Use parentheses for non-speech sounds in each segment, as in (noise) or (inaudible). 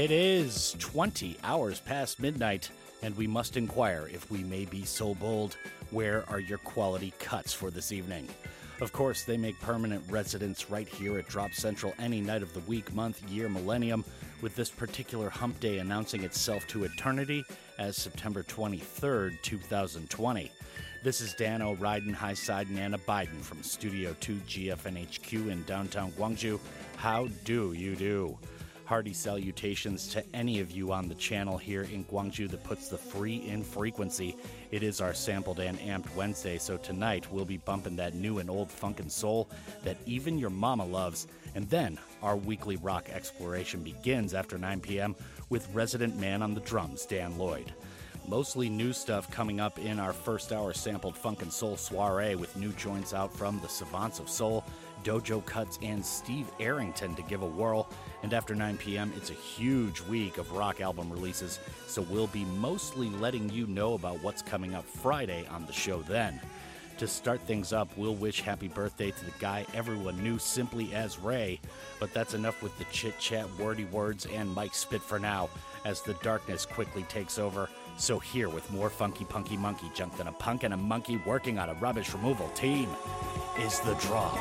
It is 20 hours past midnight, and we must inquire if we may be so bold. Where are your quality cuts for this evening? Of course, they make permanent residence right here at Drop Central any night of the week, month, year, millennium, with this particular hump day announcing itself to eternity as September 23rd, 2020. This is Dan O'Ryden, Highside, and Anna Biden from Studio 2 GFNHQ in downtown Gwangju. How do you do? Hearty salutations to any of you on the channel here in Gwangju that puts the free in frequency. It is our sampled and amped Wednesday, so tonight we'll be bumping that new and old funk and soul that even your mama loves. And then our weekly rock exploration begins after 9 p.m. with resident man on the drums, Dan Lloyd. Mostly new stuff coming up in our first hour sampled funk and soul soiree with new joints out from the Savants of Soul, Dojo Cuts, and Steve Arrington to give a whirl. And after 9 p.m., it's a huge week of rock album releases, so we'll be mostly letting you know about what's coming up Friday on the show then. To start things up, we'll wish happy birthday to the guy everyone knew simply as Ray, but that's enough with the chit chat, wordy words, and Mike Spit for now, as the darkness quickly takes over. So, here with more funky punky monkey junk than a punk and a monkey working on a rubbish removal team is the drop.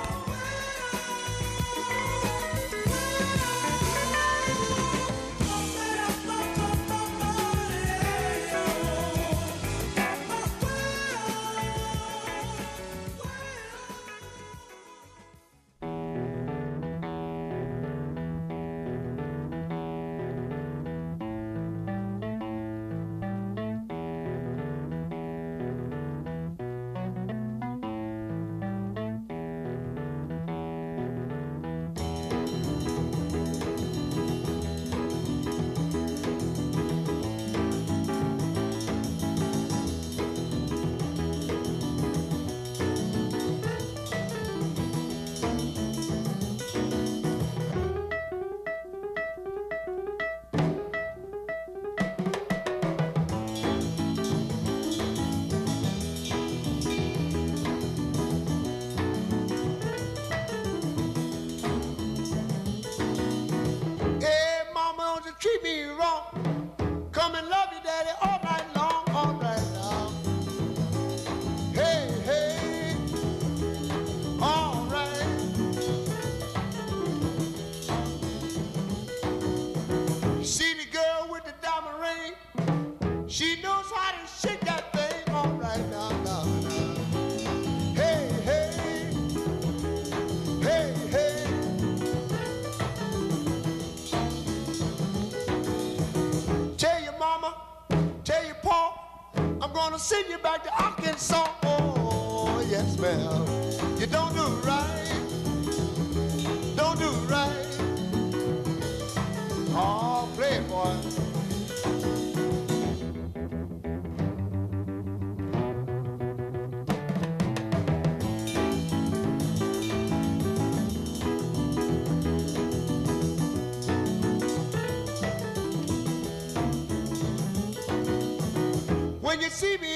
You see me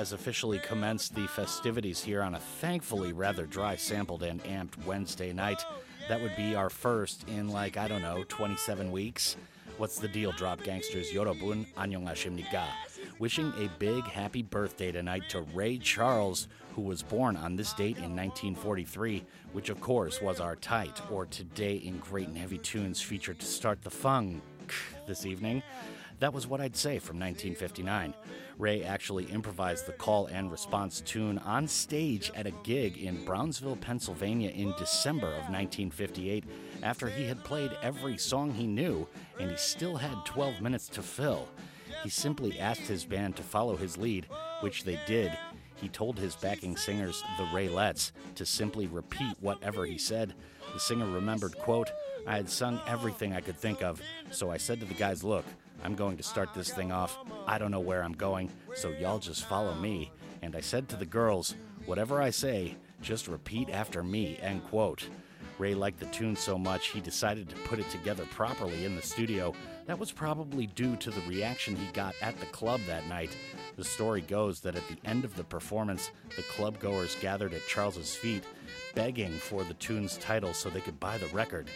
has officially commenced the festivities here on a thankfully rather dry, sampled, and amped Wednesday night. That would be our first in, like, I don't know, 27 weeks. What's the deal, drop gangsters? Yorobun, annyeonghasimnika. Wishing a big happy birthday tonight to Ray Charles, who was born on this date in 1943, which of course was our tight, or today in Great and Heavy Tunes featured to start the funk this evening. That was what I'd say from 1959. Ray actually improvised the call and response tune on stage at a gig in Brownsville, Pennsylvania in December of 1958 after he had played every song he knew and he still had 12 minutes to fill. He simply asked his band to follow his lead, which they did. He told his backing singers, the Raelettes, to simply repeat whatever he said. The singer remembered, quote, I had sung everything I could think of, so I said to the guys, look, I'm going to start this thing off. I don't know where I'm going, so y'all just follow me. And I said to the girls, whatever I say, just repeat after me, end quote. Ray liked the tune so much he decided to put it together properly in the studio. That was probably due to the reaction he got at the club that night. The story goes that at the end of the performance, the club goers gathered at Charles's feet, begging for the tune's title so they could buy the record.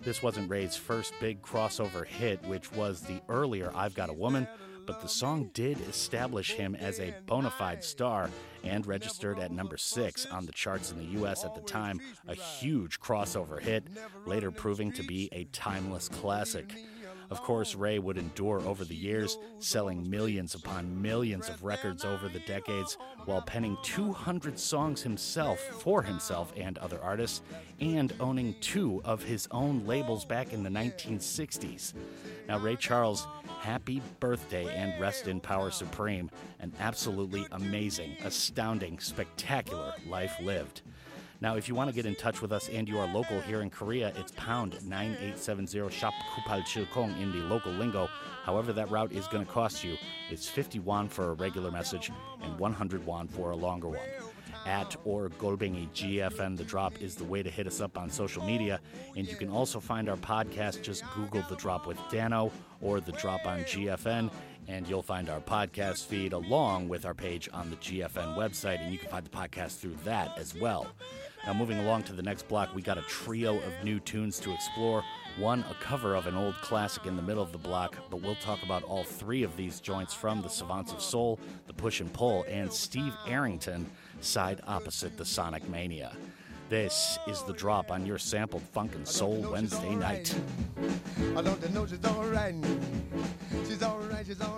This wasn't Ray's first big crossover hit, which was the earlier I've Got a Woman, but the song did establish him as a bona fide star and registered at number six on the charts in the US at the time, a huge crossover hit, later proving to be a timeless classic. Of course, Ray would endure over the years, selling millions upon millions of records over the decades, while penning 200 songs himself for himself and other artists, and owning two of his own labels back in the 1960s. Now, Ray Charles, happy birthday and rest in power supreme. An absolutely amazing, astounding, spectacular life lived. Now, if you want to get in touch with us and you are local here in Korea, it's pound 9870 shop kupal chilkong in the local lingo. However, that route is going to cost you. It's 50 won for a regular message and 100 won for a longer one. At or Golbengi GFN The Drop is the way to hit us up on social media. And you can also find our podcast. Just Google The Drop with Dano or The Drop on GFN and you'll find our podcast feed along with our page on the GFN website, and you can find the podcast through that as well. Now, moving along to the next block, we got a trio of new tunes to explore. One, a cover of an old classic in the middle of the block, but we'll talk about all three of these joints from the Savants of Soul, the Push and Pull, and Steve Arrington, side opposite the Sonic Mania. This is the drop on your sampled funk and soul Wednesday night. I don't know she's all right. She's all right, she's all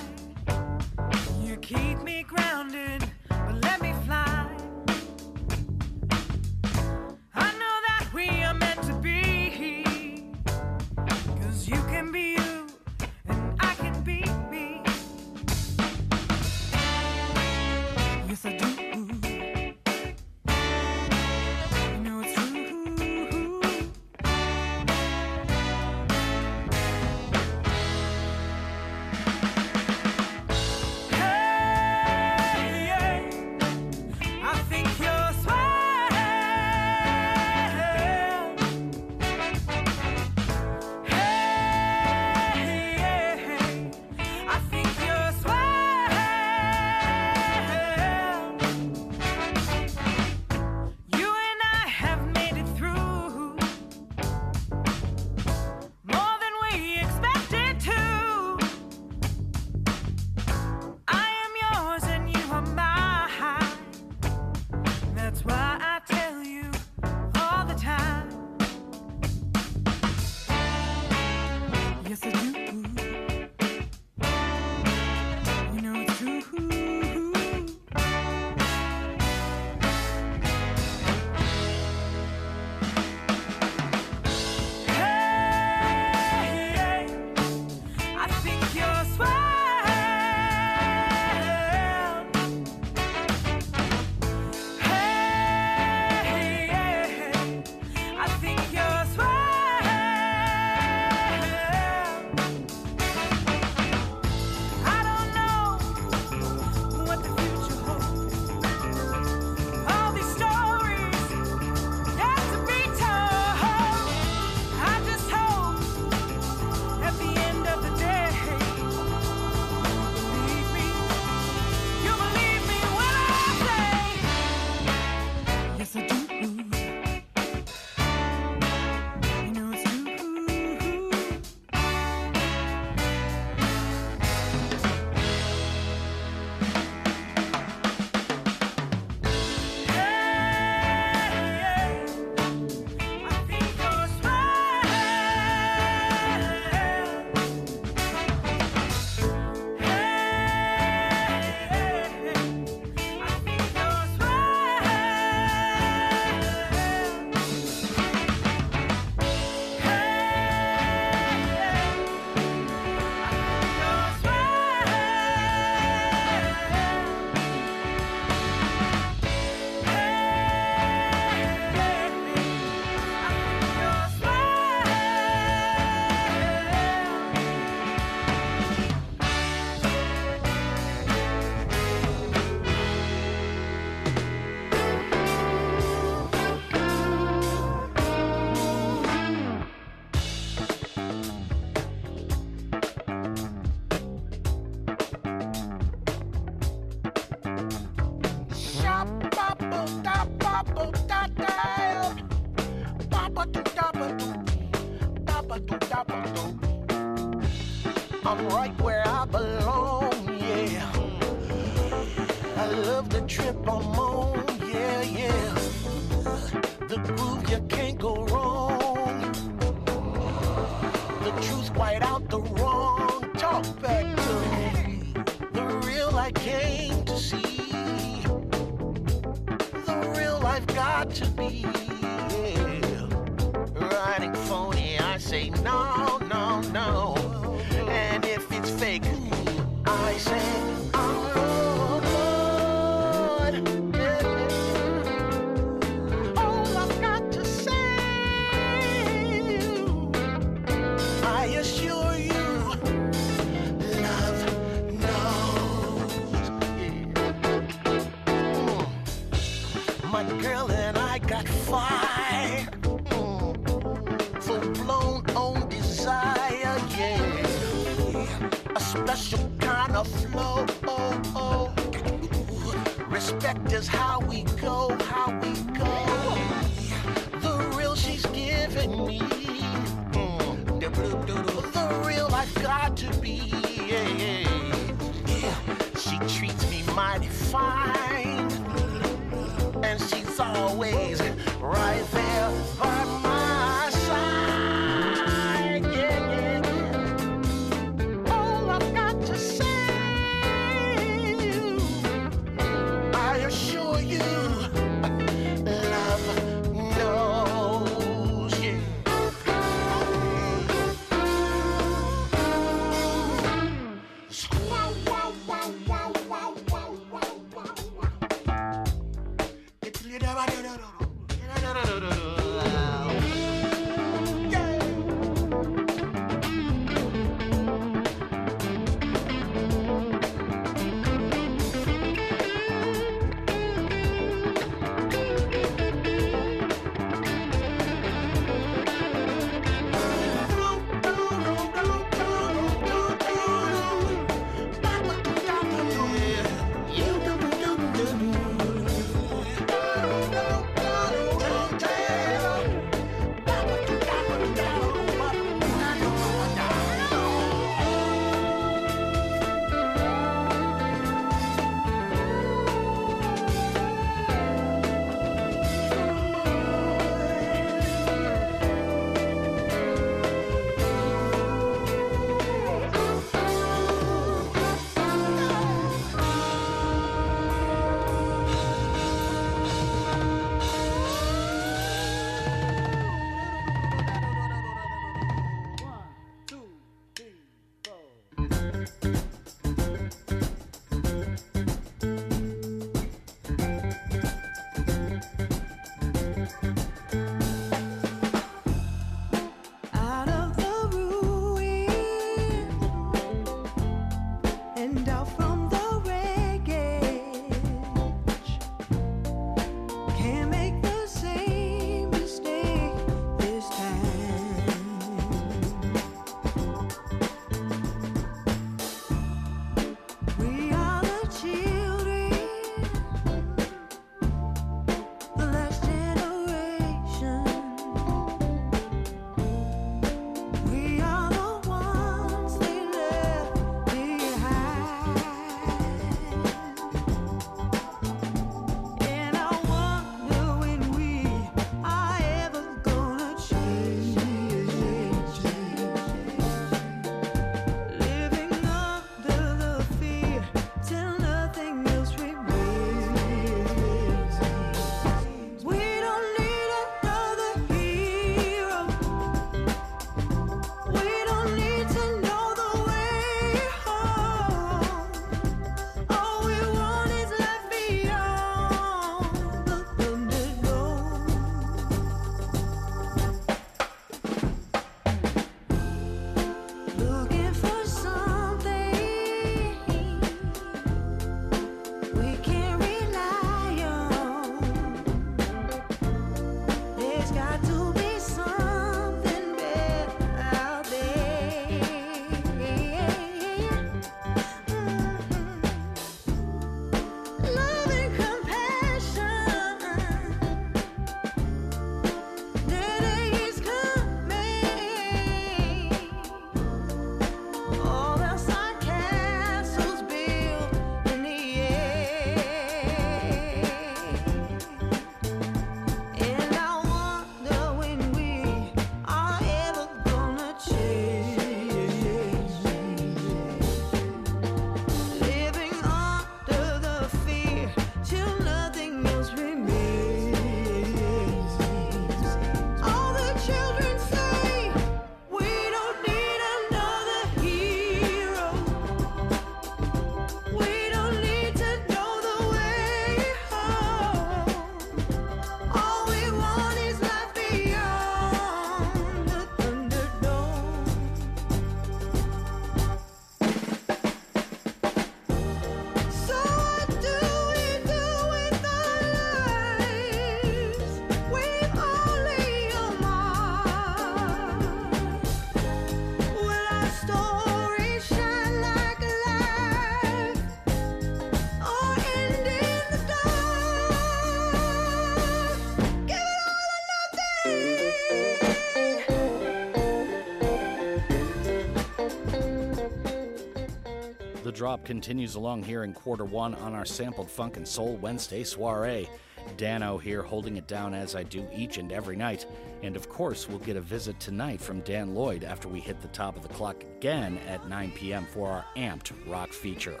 continues along here in quarter one on our sampled funk and soul Wednesday soiree. Dano here holding it down as I do each and every night. And of course, we'll get a visit tonight from Dan Lloyd after we hit the top of the clock again at 9 p.m. for our amped rock feature.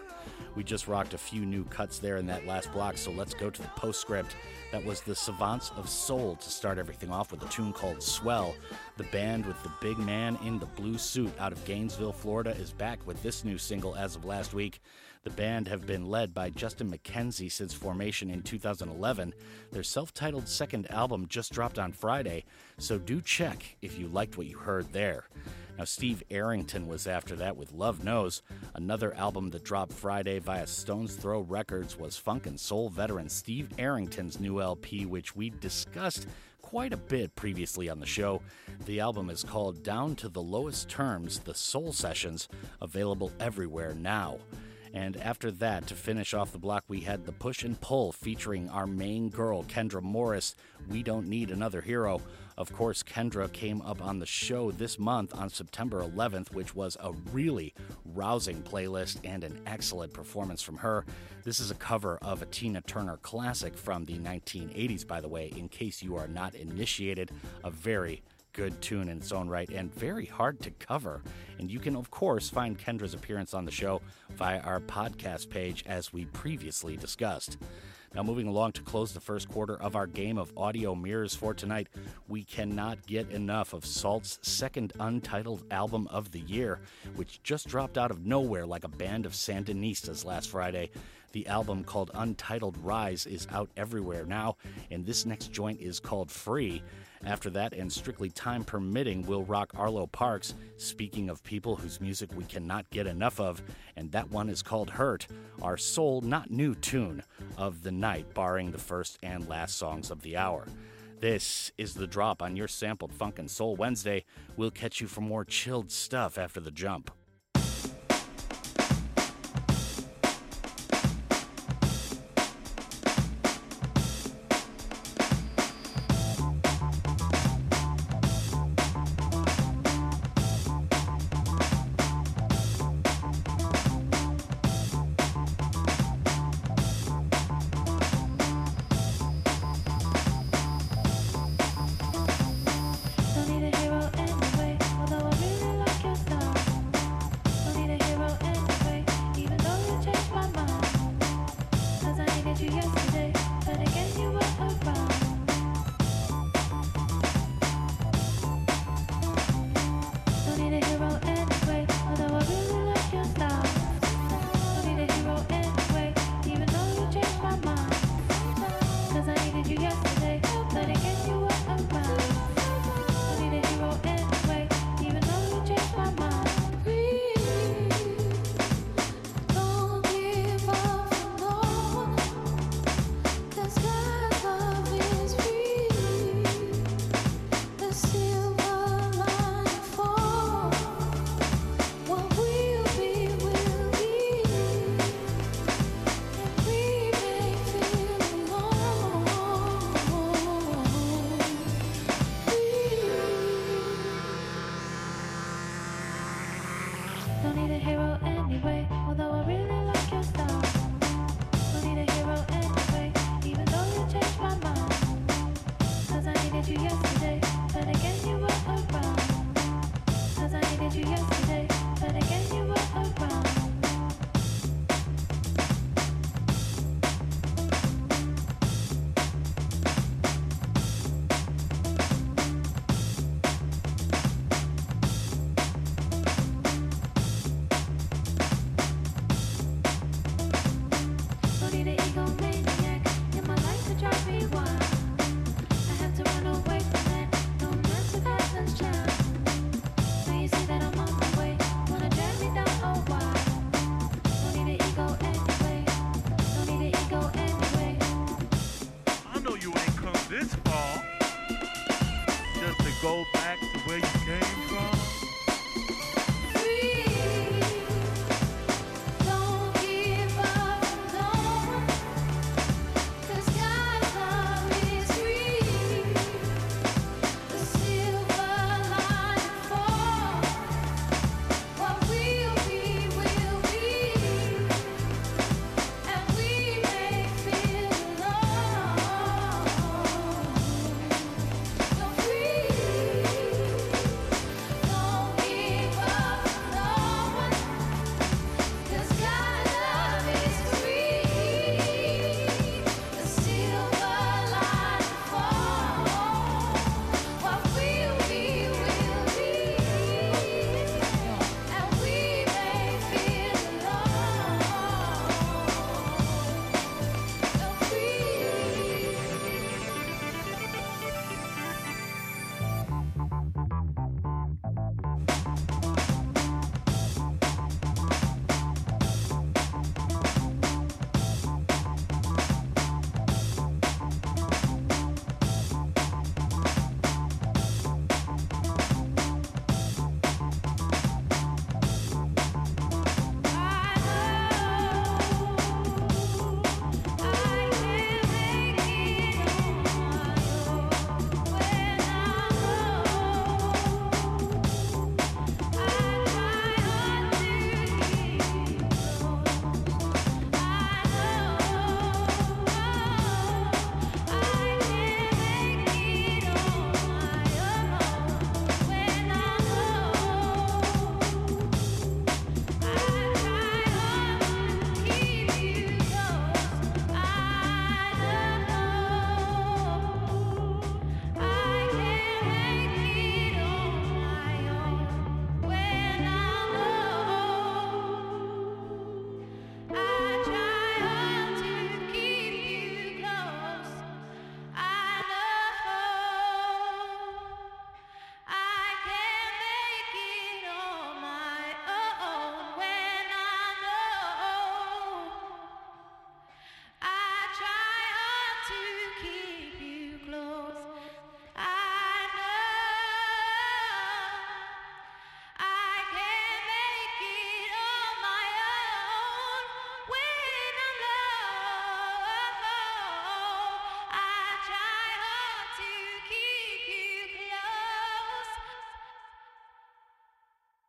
We just rocked a few new cuts there in that last block, so let's go to the postscript. That was the Savants of Soul to start everything off with a tune called Swell. The band with the big man in the blue suit out of Gainesville, Florida, is back with this new single as of last week. The band have been led by Justin McKenzie since formation in 2011. Their self titled second album just dropped on Friday, so do check if you liked what you heard there. Now, Steve Arrington was after that with Love Knows. Another album that dropped Friday via Stones Throw Records was funk and soul veteran Steve Arrington's new LP, which we discussed quite a bit previously on the show. The album is called Down to the Lowest Terms The Soul Sessions, available everywhere now. And after that, to finish off the block, we had The Push and Pull featuring our main girl, Kendra Morris. We Don't Need Another Hero. Of course, Kendra came up on the show this month on September 11th, which was a really rousing playlist and an excellent performance from her. This is a cover of a Tina Turner classic from the 1980s, by the way, in case you are not initiated. A very good tune in its own right and very hard to cover. And you can, of course, find Kendra's appearance on the show via our podcast page as we previously discussed. Now, moving along to close the first quarter of our game of audio mirrors for tonight, we cannot get enough of SAULT's second untitled album of the year, which just dropped out of nowhere like a band of Sandinistas last Friday. The album called Untitled Rise is out everywhere now, and this next joint is called Free. After that, and strictly time permitting, we'll rock Arlo Parks, speaking of people whose music we cannot get enough of, and that one is called Hurt, our soul not new tune of the night, barring the first and last songs of the hour. This is the drop on your sampled Funk and Soul Wednesday. We'll catch you for more chilled stuff after the jump.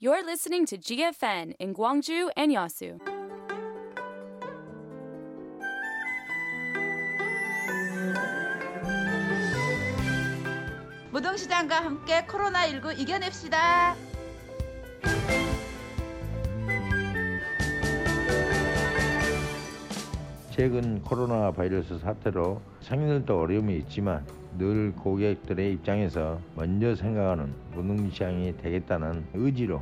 You're listening to GFN in Gwangju and Yasu. 무등시장과 함께 코로나19 이겨냅시다. 최근 코로나 바이러스 사태로 상인들도 어려움이 있지만 늘 고객들의 입장에서 먼저 생각하는 무능시장이 되겠다는 의지로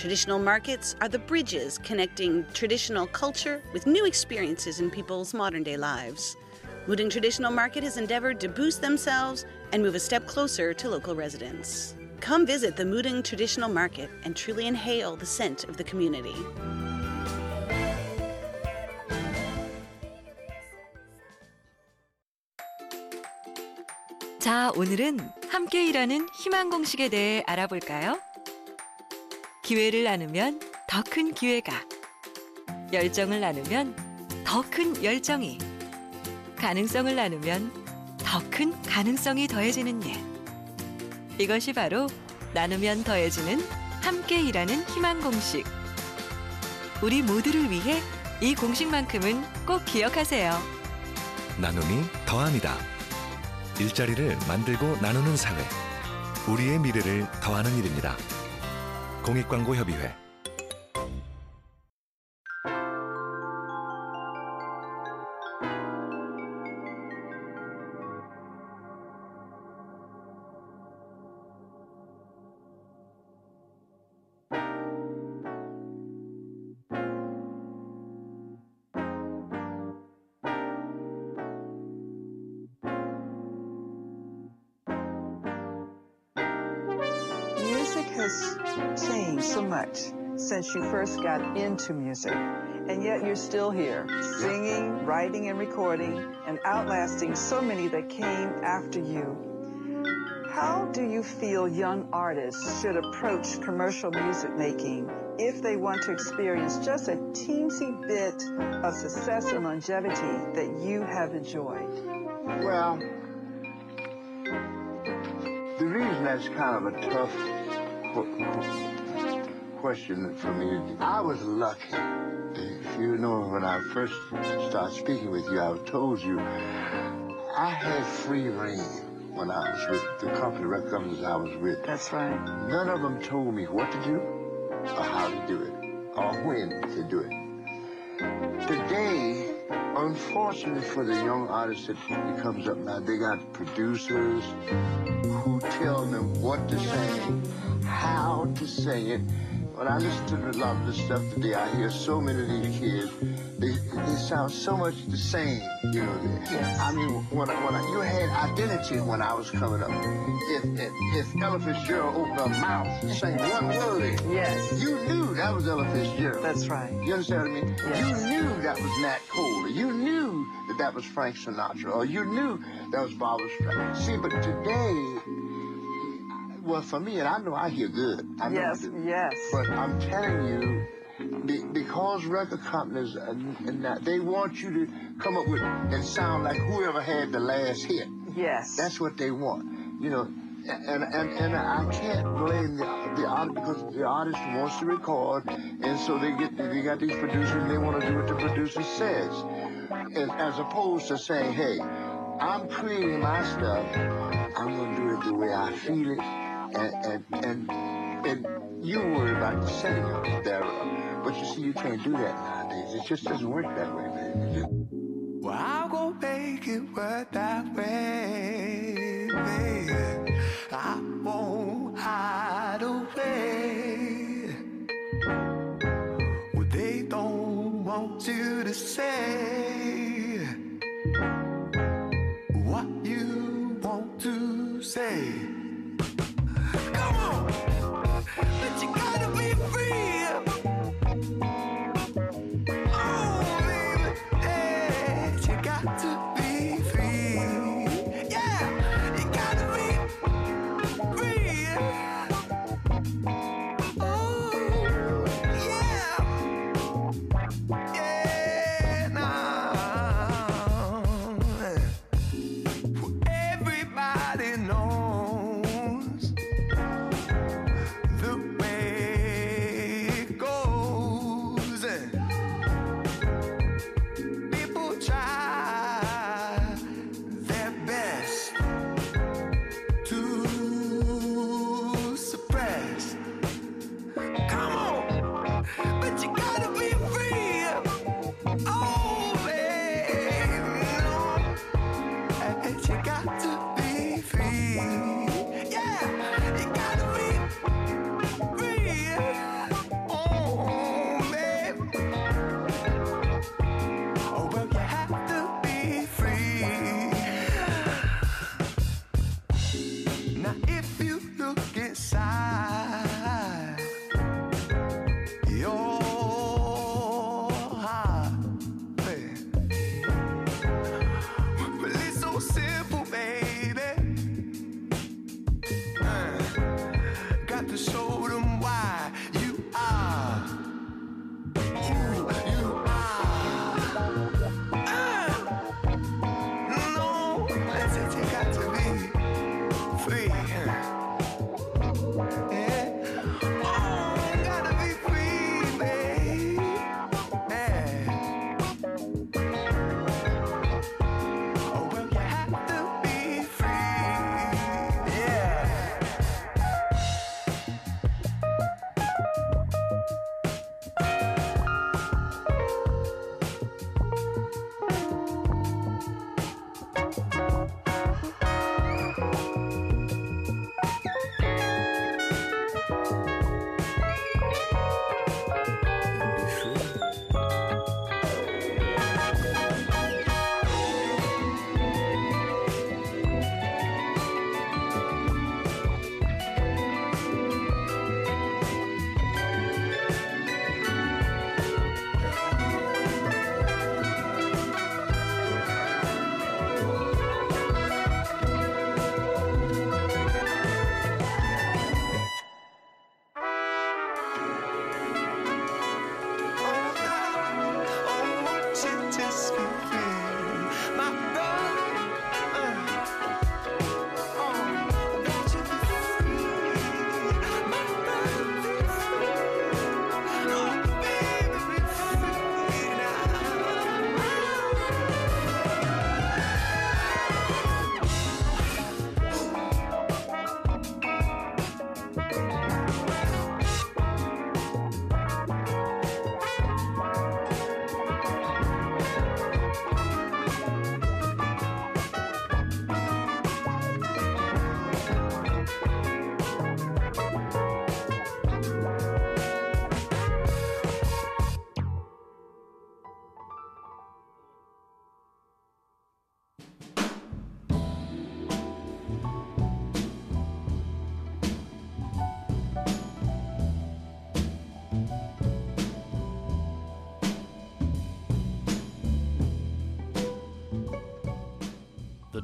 Traditional markets are the bridges connecting traditional culture with new experiences in people's modern day lives. Wooding Traditional Market has endeavored to boost themselves and move a step closer to local residents. Come visit the Mudeung Traditional Market and truly inhale the scent of the community. 자, 오늘은 함께 일하는 희망 공식에 대해 알아볼까요? 기회를 나누면 더 큰 기회가, 열정을 나누면 더 큰 열정이, 가능성을 나누면 더 큰 가능성이 더해지는 일. 이것이 바로 나누면 더해지는 함께 일하는 희망 공식. 우리 모두를 위해 이 공식만큼은 꼭 기억하세요. 나눔이 더합니다. 일자리를 만들고 나누는 사회. 우리의 미래를 더하는 일입니다. 공익광고협의회 you first got into music, and yet you're still here, singing, writing, and recording, and outlasting so many that came after you. How do you feel young artists should approach commercial music making if they want to experience just a teensy bit of success and longevity that you have enjoyed? Well, the reason that's kind of a tough question for me, I was lucky. If you know, when I first started speaking with you, I told you I had free reign when I was with the company, record companies I was with. That's right. None of them told me what to do or how to do it or when to do it. Today, unfortunately for the young artist that comes up now, they got producers who tell them what to sing, how to sing it. When I listen to a lot of this stuff today, I hear so many of these kids. They, they sound so much the same, you know. Yes. I mean, when, I- when I, you had identity when I was coming up. If if, if Ella Fitzgerald opened her mouth and sang (laughs) one word, Yes. you knew that was Ella Fitzgerald. That's right. You understand what I mean? Yes. You knew that was Nat Cole. You knew that that was Frank Sinatra, or you knew that was Barbra Streisand. See, but today, well, for me, and I know I hear good. I know I Yes, do. yes. But I'm telling you, be, because record companies and, uh, and that they want you to come up with and sound like whoever had the last hit. Yes. That's what they want. You know, and and and I can't blame the the artist because the artist wants to record, and so they get they got these producers and they want to do what the producer says, and, as opposed to saying, hey, I'm creating my stuff, I'm gonna do it the way I feel it, and and and, and you worry about setting of it. But you see, you can't do that nowadays. It just doesn't work that way, baby. Well, I'm gonna make it work that way, baby. I won't hide away. Well, they don't want you to say what you want to say. But you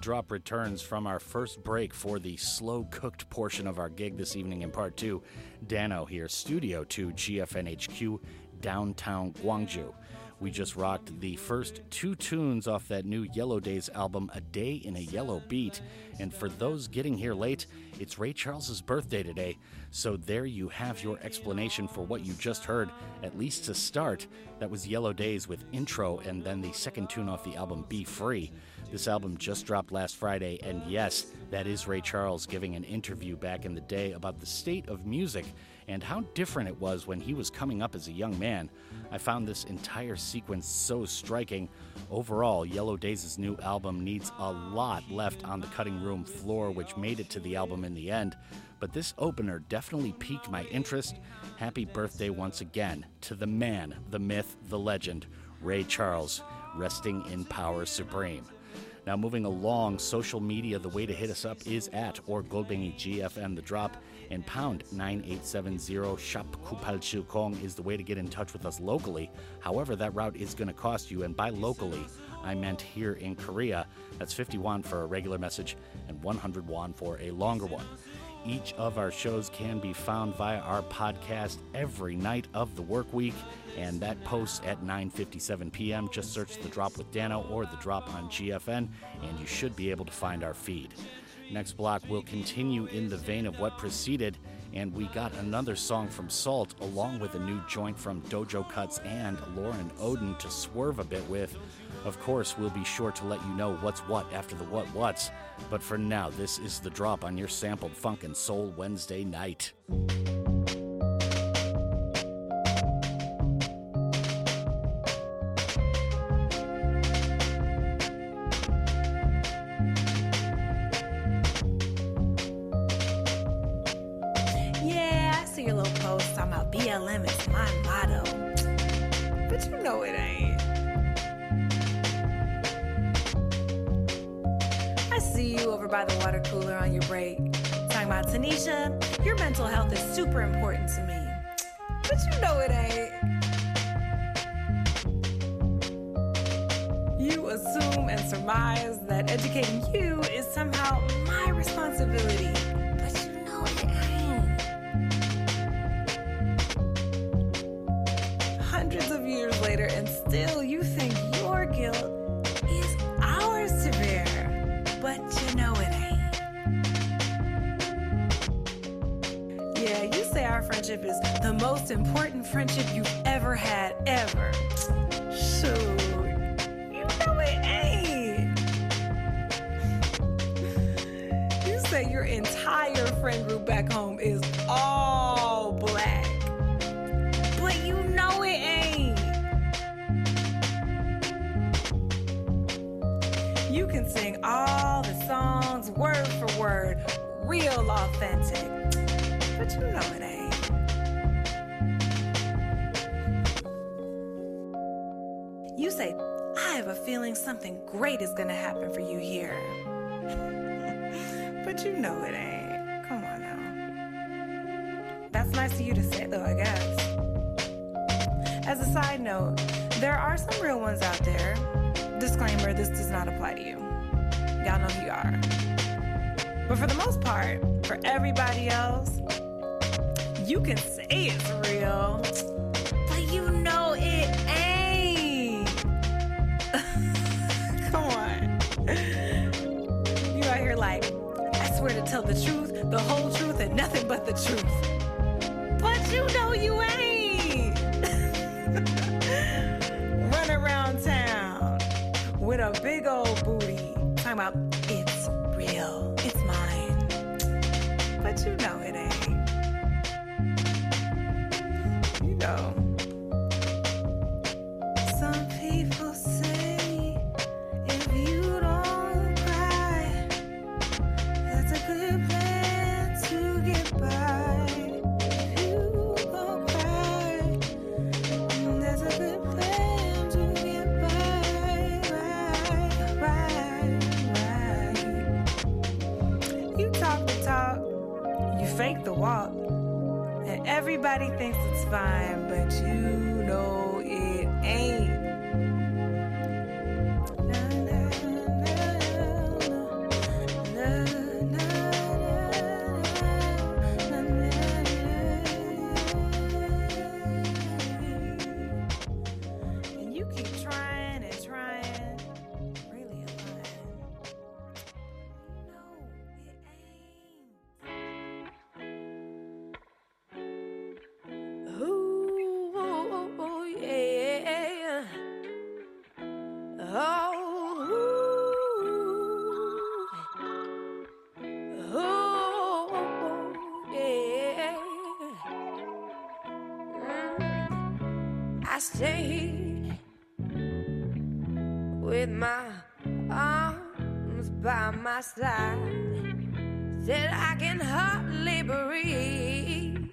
drop returns from our first break for the slow cooked portion of our gig this evening in part two. Dano here, Studio 2 GFNHQ, downtown Gwangju. We just rocked the first two tunes off that new Yellow Days album, A Day in a Yellow Beat. And for those getting here late, it's Ray Charles's birthday today. So there you have your explanation for what you just heard, at least to start. That was Yellow Days with intro and then the second tune off the album, Be Free. This album just dropped last Friday, and yes, that is Ray Charles giving an interview back in the day about the state of music and how different it was when he was coming up as a young man. I found this entire sequence so striking. Overall, Yellow Days' new album needs a lot left on the cutting room floor, which made it to the album in the end. But this opener definitely piqued my interest. Happy birthday once again to the man, the myth, the legend, Ray Charles, resting in power supreme. Now, moving along, social media, the way to hit us up is at or Goldbingy GFN The Drop and pound 9870 Shop Kupal Kong is the way to get in touch with us locally. However, that route is going to cost you, and by locally, I meant here in Korea. That's 50 won for a regular message and 100 won for a longer one. Each of our shows can be found via our podcast every night of the work week, and that posts at 9:57 p.m. Just search the drop with Dano or the drop on GFN, and you should be able to find our feed. Next block will continue in the vein of what preceded, and we got another song from SAULT along with a new joint from Dojo Cuts and Loren Oden to swerve a bit with. Of course, we'll be sure to let you know what's what after the what what's, but for now, this is the drop on your sampled funk and soul Wednesday night. Is gonna happen for you here. (laughs) but you know it ain't. Come on now. That's nice of you to say, though, I guess. As a side note, there are some real ones out there. Disclaimer this does not apply to you. Y'all know who you are. But for the most part, for everybody else, you can say it's real, the truth, the whole truth, and nothing but the truth. But you know you ain't. stayed with my arms by my side. Said I can hardly breathe.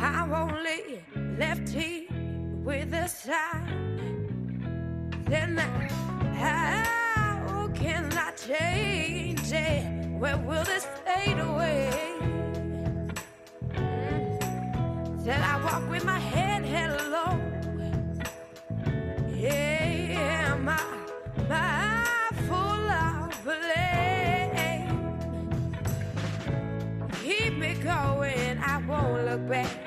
I only left here with a sigh. Then I back.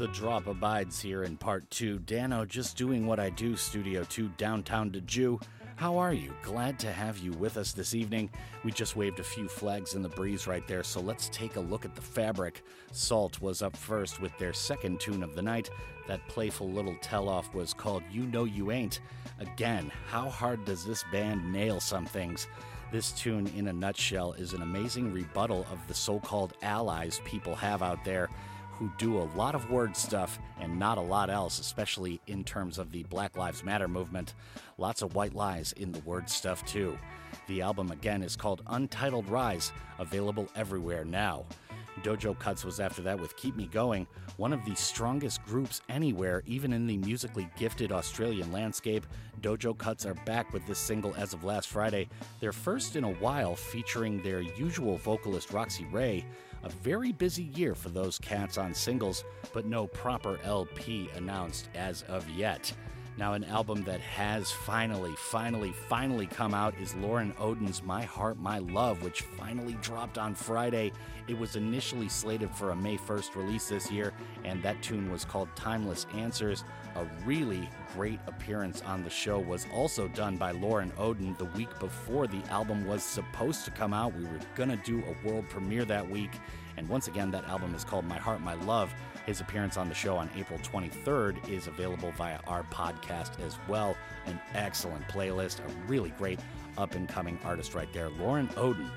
The drop abides here in part two. Dano, just doing what I do, Studio 2, downtown Gwangju. How are you? Glad to have you with us this evening. We just waved a few flags in the breeze right there, so let's take a look at the fabric. SAULT was up first with their second tune of the night. That playful little tell off was called You Know You Ain't. Again, how hard does this band nail some things? This tune, in a nutshell, is an amazing rebuttal of the so called allies people have out there who do a lot of word stuff and not a lot else, especially in terms of the Black Lives Matter movement. Lots of white lies in the word stuff, too. The album, again, is called Untitled Rise, available everywhere now. Dojo Cuts was after that with Keep Me Going, one of the strongest groups anywhere, even in the musically gifted Australian landscape. Dojo Cuts are back with this single as of last Friday, their first in a while featuring their usual vocalist Roxy Ray. A very busy year for those cats on singles, but no proper LP announced as of yet. Now, an album that has finally, finally, finally come out is Loren Oden's My Heart, My Love, which finally dropped on Friday. It was initially slated for a May 1st release this year, and that tune was called Timeless Answers. A really great appearance on the show was also done by Loren Oden the week before the album was supposed to come out. We were gonna do a world premiere that week, and once again, that album is called My Heart, My Love. His appearance on the show on April 23rd is available via our podcast as well. An excellent playlist, a really great up and coming artist right there, Loren Oden.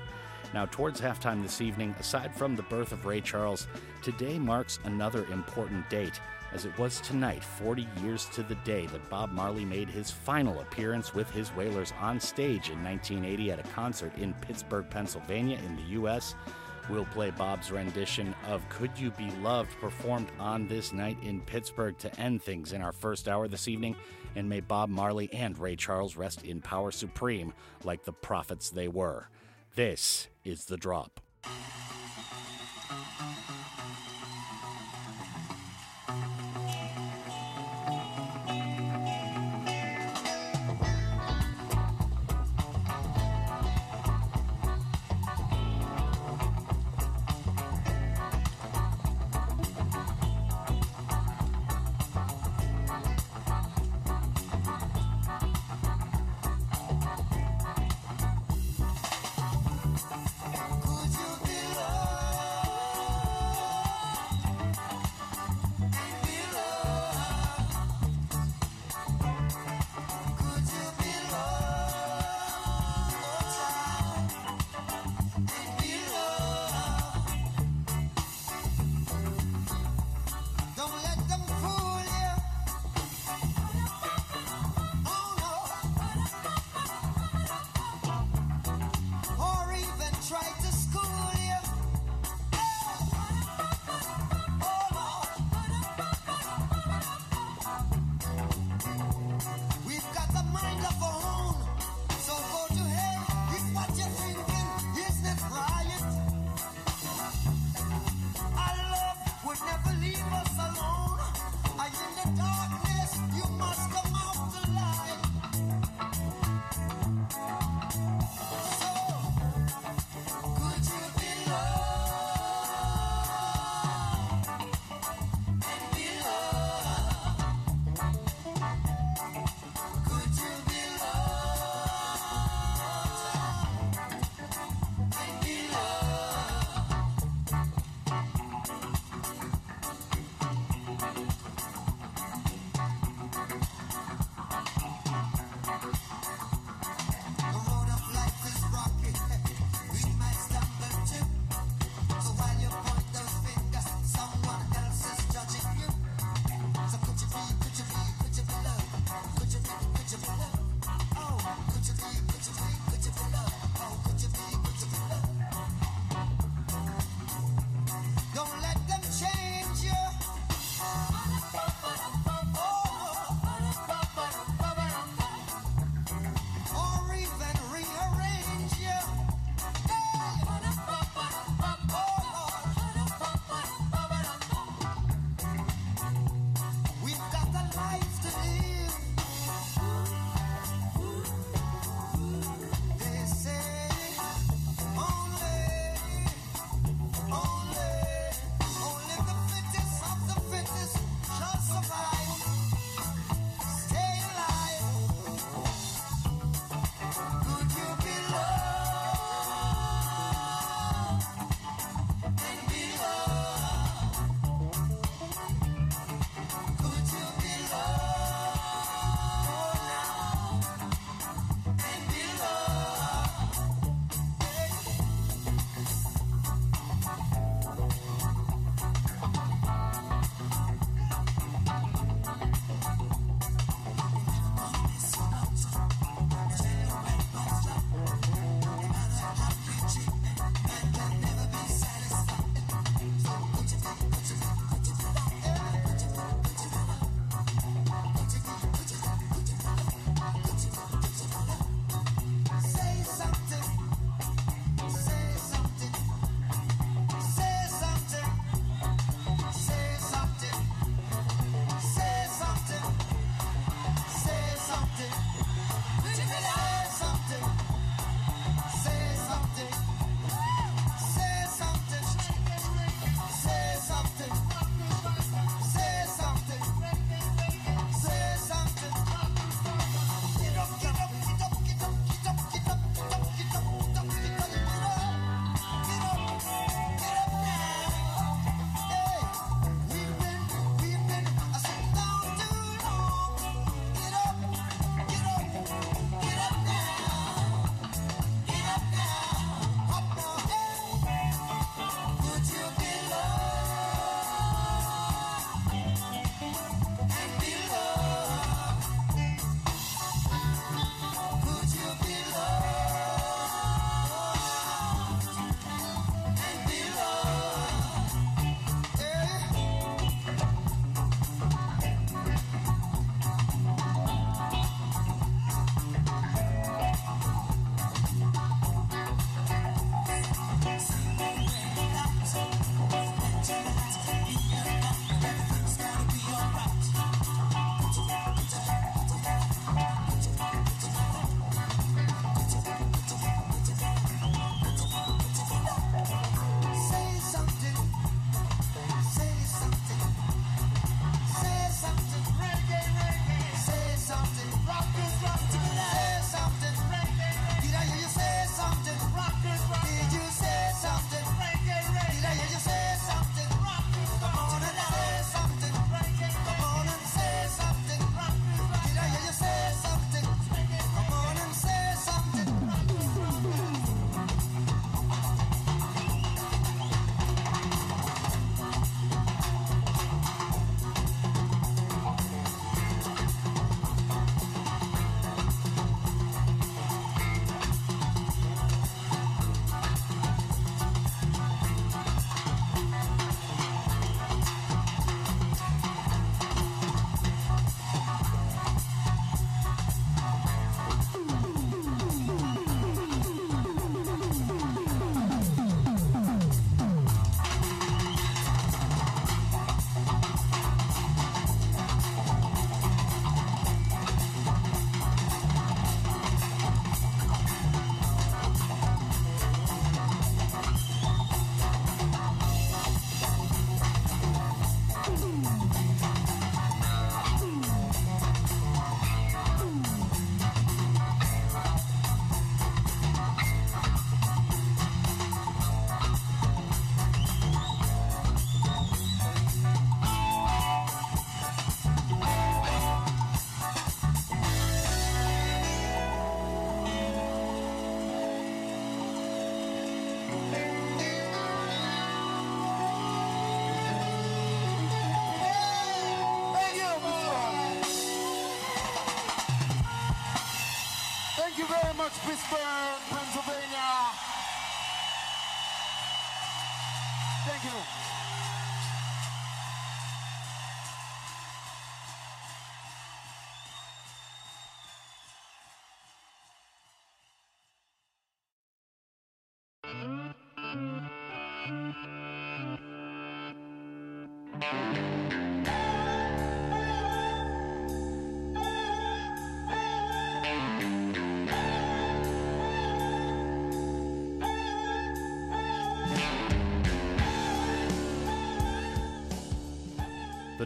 Now, towards halftime this evening, aside from the birth of Ray Charles, today marks another important date, as it was tonight, 40 years to the day, that Bob Marley made his final appearance with his Wailers on stage in 1980 at a concert in Pittsburgh, Pennsylvania, in the U.S. We'll play Bob's rendition of Could You Be Loved, performed on this night in Pittsburgh to end things in our first hour this evening. And may Bob Marley and Ray Charles rest in power supreme like the prophets they were. This is The Drop.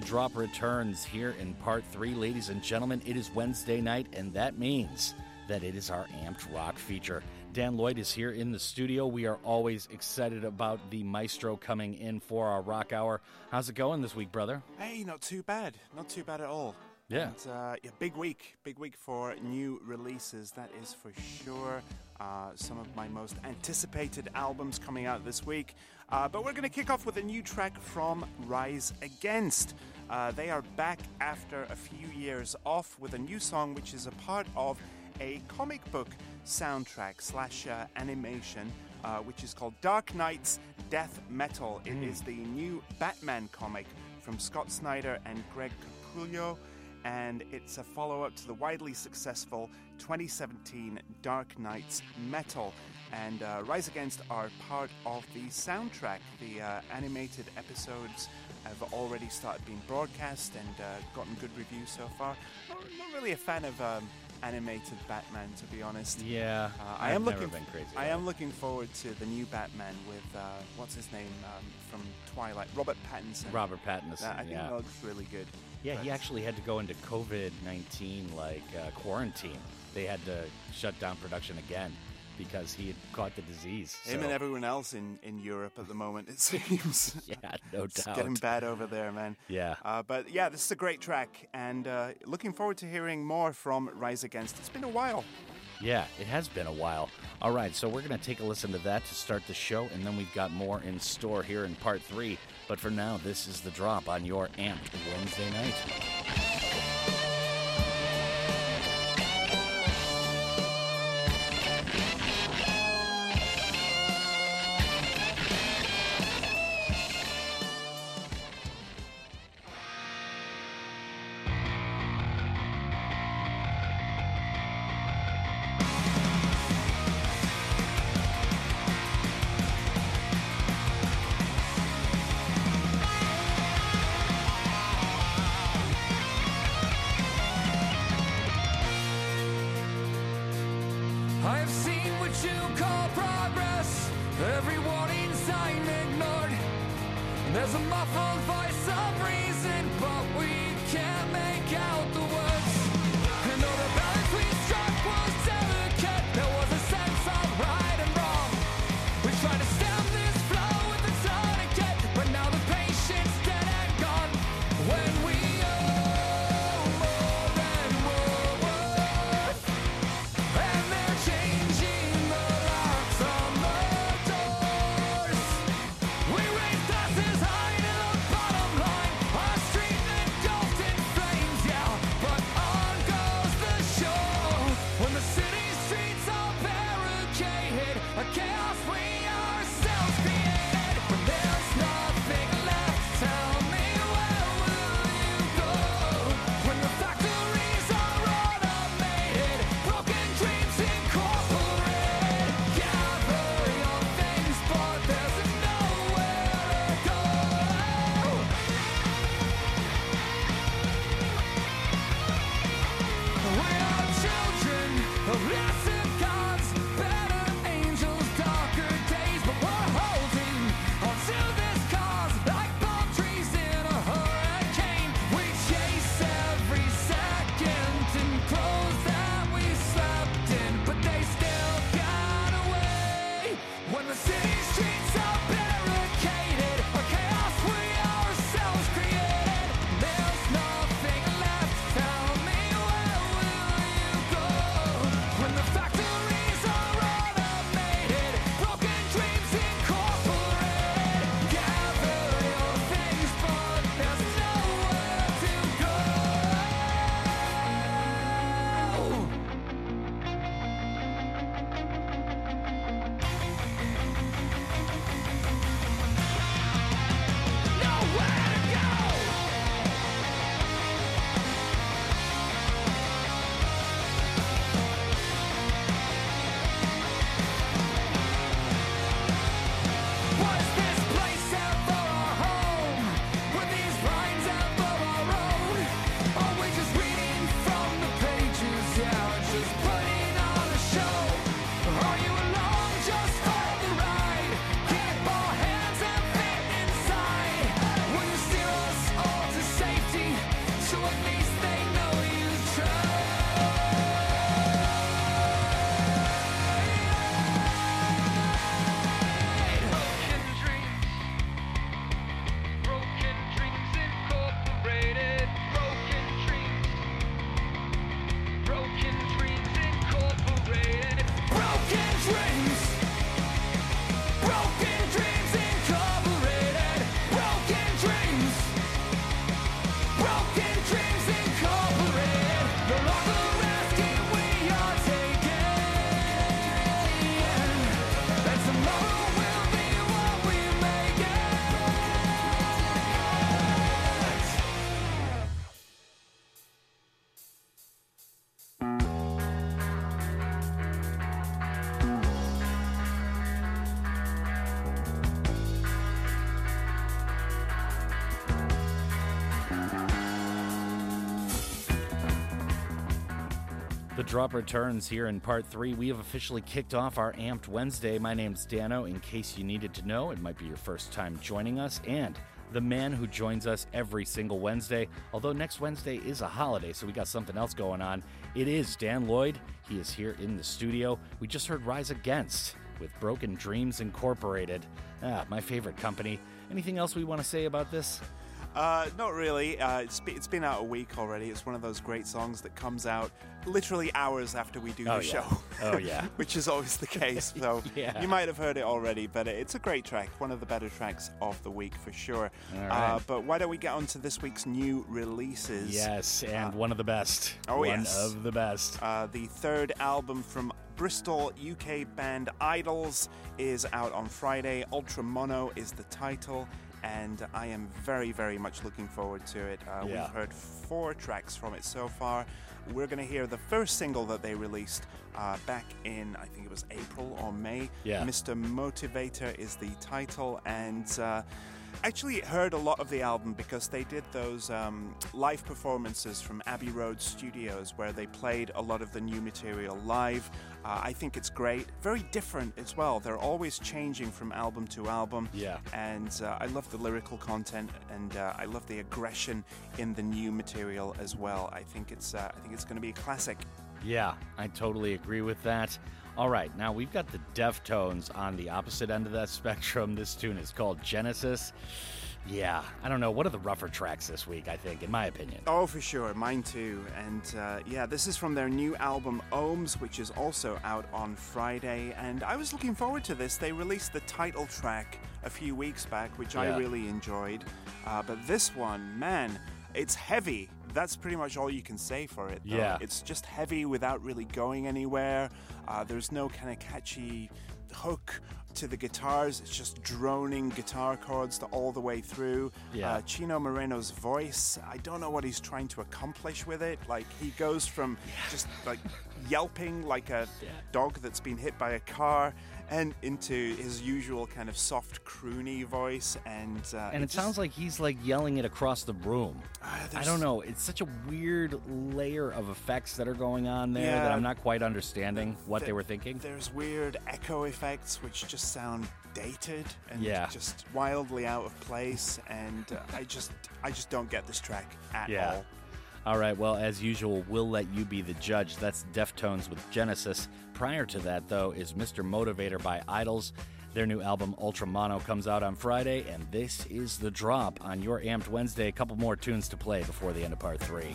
Drop returns here in part three, ladies and gentlemen. It is Wednesday night, and that means that it is our amped rock feature. Dan Lloyd is here in the studio. We are always excited about the maestro coming in for our rock hour. How's it going this week, brother? Hey, not too bad. Not too bad at all. Yeah. And, uh, yeah, big week. Big week for new releases, that is for sure. Uh, some of my most anticipated albums coming out this week. Uh, but we're going to kick off with a new track from Rise Against. Uh, they are back after a few years off with a new song which is a part of a comic book soundtrack slash uh, animation uh, which is called Dark Nights Death Metal. It is the new Batman comic from Scott Snyder and Greg Capullo and it's a follow up to the widely successful 2017 Dark Nights Metal. And uh, Rise Against are part of the soundtrack. The uh, animated episodes have already started being broadcast and uh, gotten good reviews so far. Not, not really a fan of um, animated Batman, to be honest. Yeah, Uh, I am looking. been crazy I am looking forward to the new Batman with uh, what's his name um, from Twilight, Robert Pattinson. Robert Pattinson, That- I think yeah. looks really good. Yeah, he actually had to go into COVID 19 like uh, quarantine. They had to shut down production again because he had caught the disease. Him and everyone else in, in Europe at the moment, it (laughs) seems. (laughs) yeah, no It's doubt. getting bad over there, man. Yeah. Uh, but yeah, this is a great track, and uh, looking forward to hearing more from Rise Against. It's been a while. Yeah, it has been a while. All right, so we're going to take a listen to that to start the show, and then we've got more in store here in part three. But for now, this is the drop on your amped Wednesday night. She's drop returns here in part three. We have officially kicked off our Amped Wednesday. My name's Dano. In case you needed to know, it might be your first time joining us. And the man who joins us every single Wednesday, although next Wednesday is a holiday, so we got something else going on. It is Dan Lloyd. He is here in the studio. We just heard Rise Against with Broken Dreams Incorporated. Ah, my favorite company. Anything else we want to say about this? Uh, not really. Uh, it's, be, it's been out a week already. It's one of those great songs that comes out literally hours after we do Oh, the yeah. show. Oh, yeah. (laughs) Which is always the case. So (laughs) Yeah. you might have heard it already, but it's a great track. One of the better tracks of the week for sure. All Uh, but why don't we get on to this week's new releases? Yes, and Uh, one of the best. Oh, one yes. One of the best. Uh, the third album from Bristol UK band IDLES is out on Friday. Ultra Mono is the title, and I am very, very much looking forward to it. Uh, Yeah. We've heard four tracks from it so far. We're going to hear the first single that they released uh, back in, I think it was April or May. Yeah. Mr. Motivator is the title, and uh, actually heard a lot of the album because they did those um, live performances from Abbey Road Studios where they played a lot of the new material live. Uh, I think it's great. Very different as well. They're always changing from album to album. Yeah. And uh, I love the lyrical content and uh, I love the aggression in the new material as well. I think it's uh, I think it's going to be a classic. Yeah, I totally agree with that. All right, now we've got the Deftones on the opposite end of that (laughs) spectrum. This tune is called Genesis. Yeah, I don't know. What are the rougher tracks this week, I think, in my opinion? Oh, for sure, mine too. And uh, yeah, this is from their new album Ohms, which is also out on Friday. And I was looking forward to this. They released the title track a few weeks back, which Yeah. I really enjoyed. Uh, but this one, man, it's heavy. That's pretty much all you can say for it. though. Yeah. It's just heavy without really going anywhere. Uh, there's no kind of catchy hook to the guitars. It's just droning guitar chords the, all the way through. Yeah. Uh, Chino Moreno's voice, I don't know what he's trying to accomplish with it. Like, he goes from just like yelping like a dog that's been hit by a car and into his usual kind of soft, croony voice. And, uh, And it just- sounds like he's like yelling it across the room. I don't know. It's such a weird layer of effects that are going on there that I'm not quite understanding what they were thinking. There's weird echo effects which just sound dated and Yeah. just wildly out of place and uh, I just I just don't get this track at Yeah. all. All right, well, as usual, we'll let you be the judge. That's Deftones with Genesis. Prior to that, though, is Mr. Motivator by IDLES. Their new album, Ultra Mono, comes out on Friday, and this is the drop on your Amped Wednesday. A couple more tunes to play before the end of part three.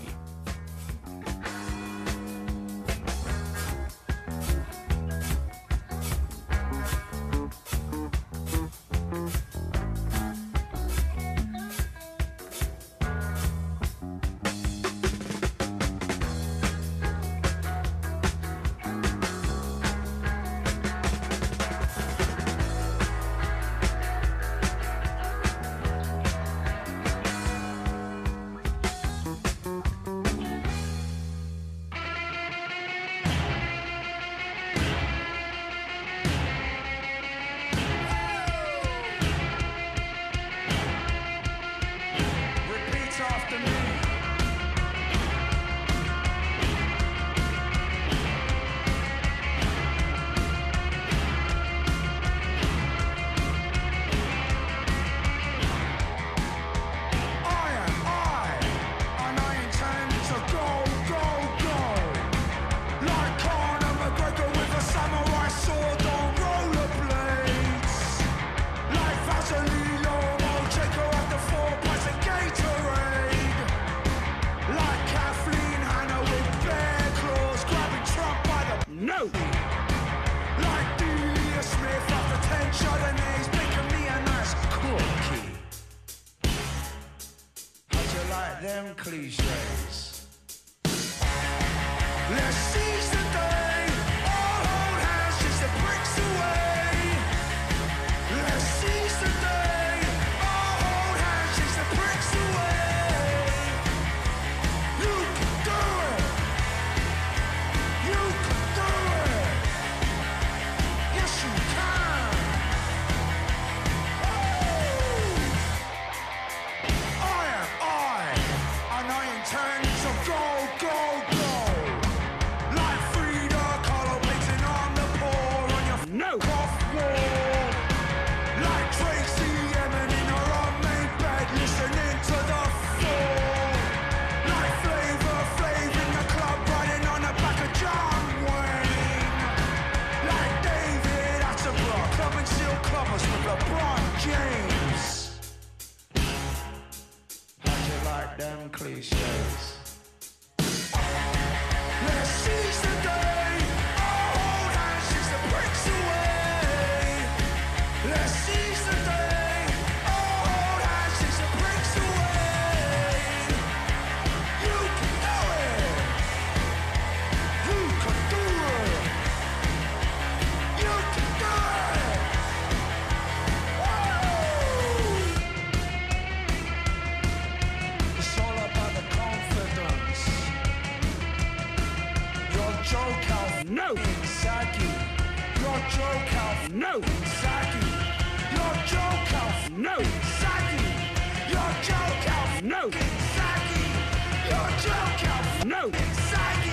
No Saki.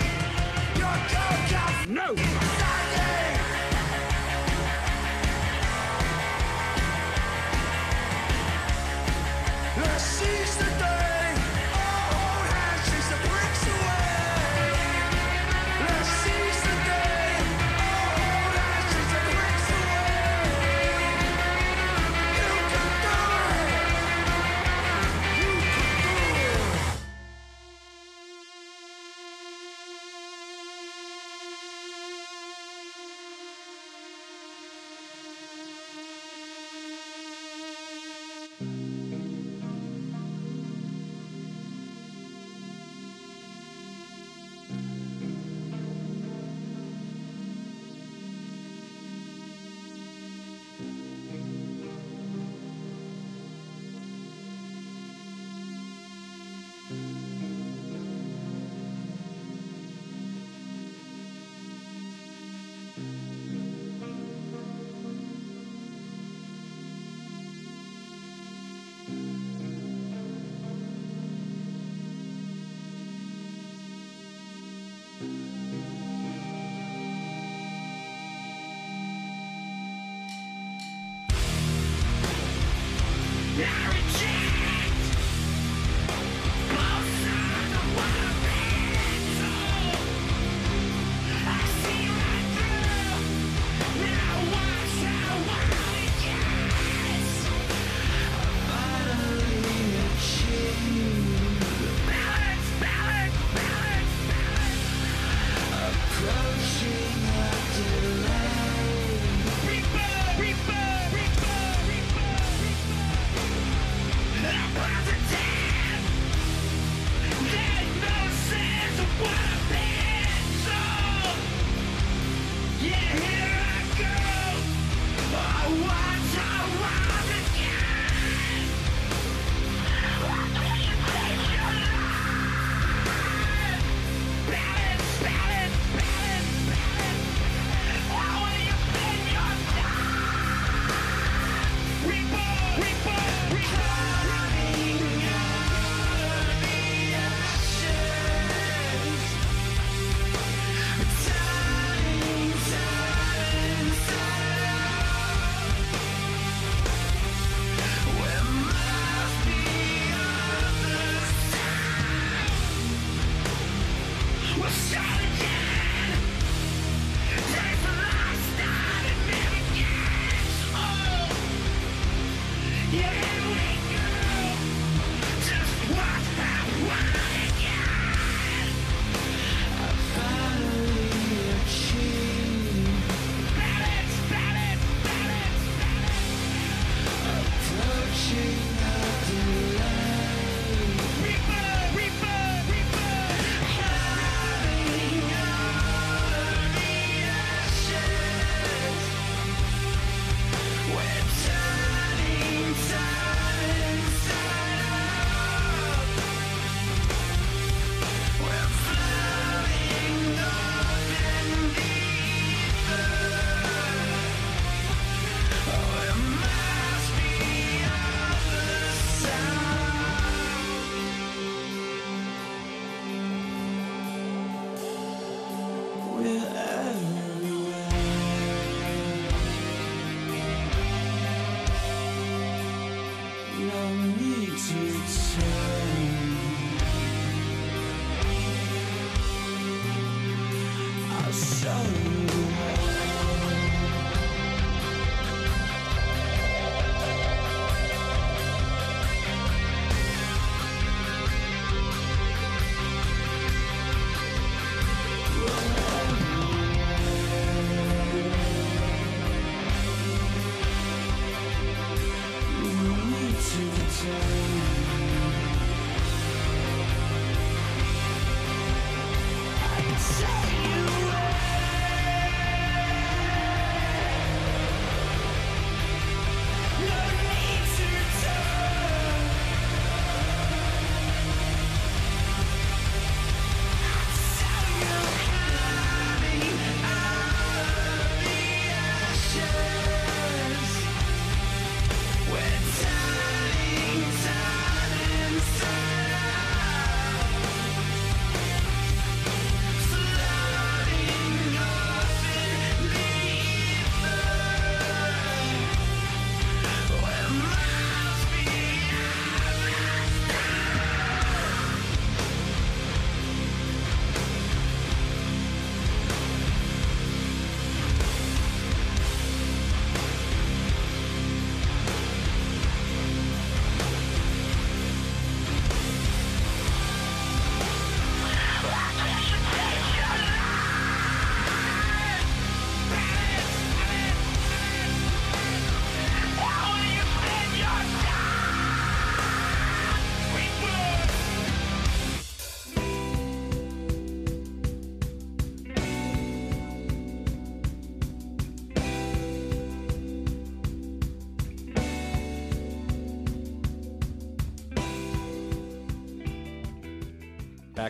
Your joke out no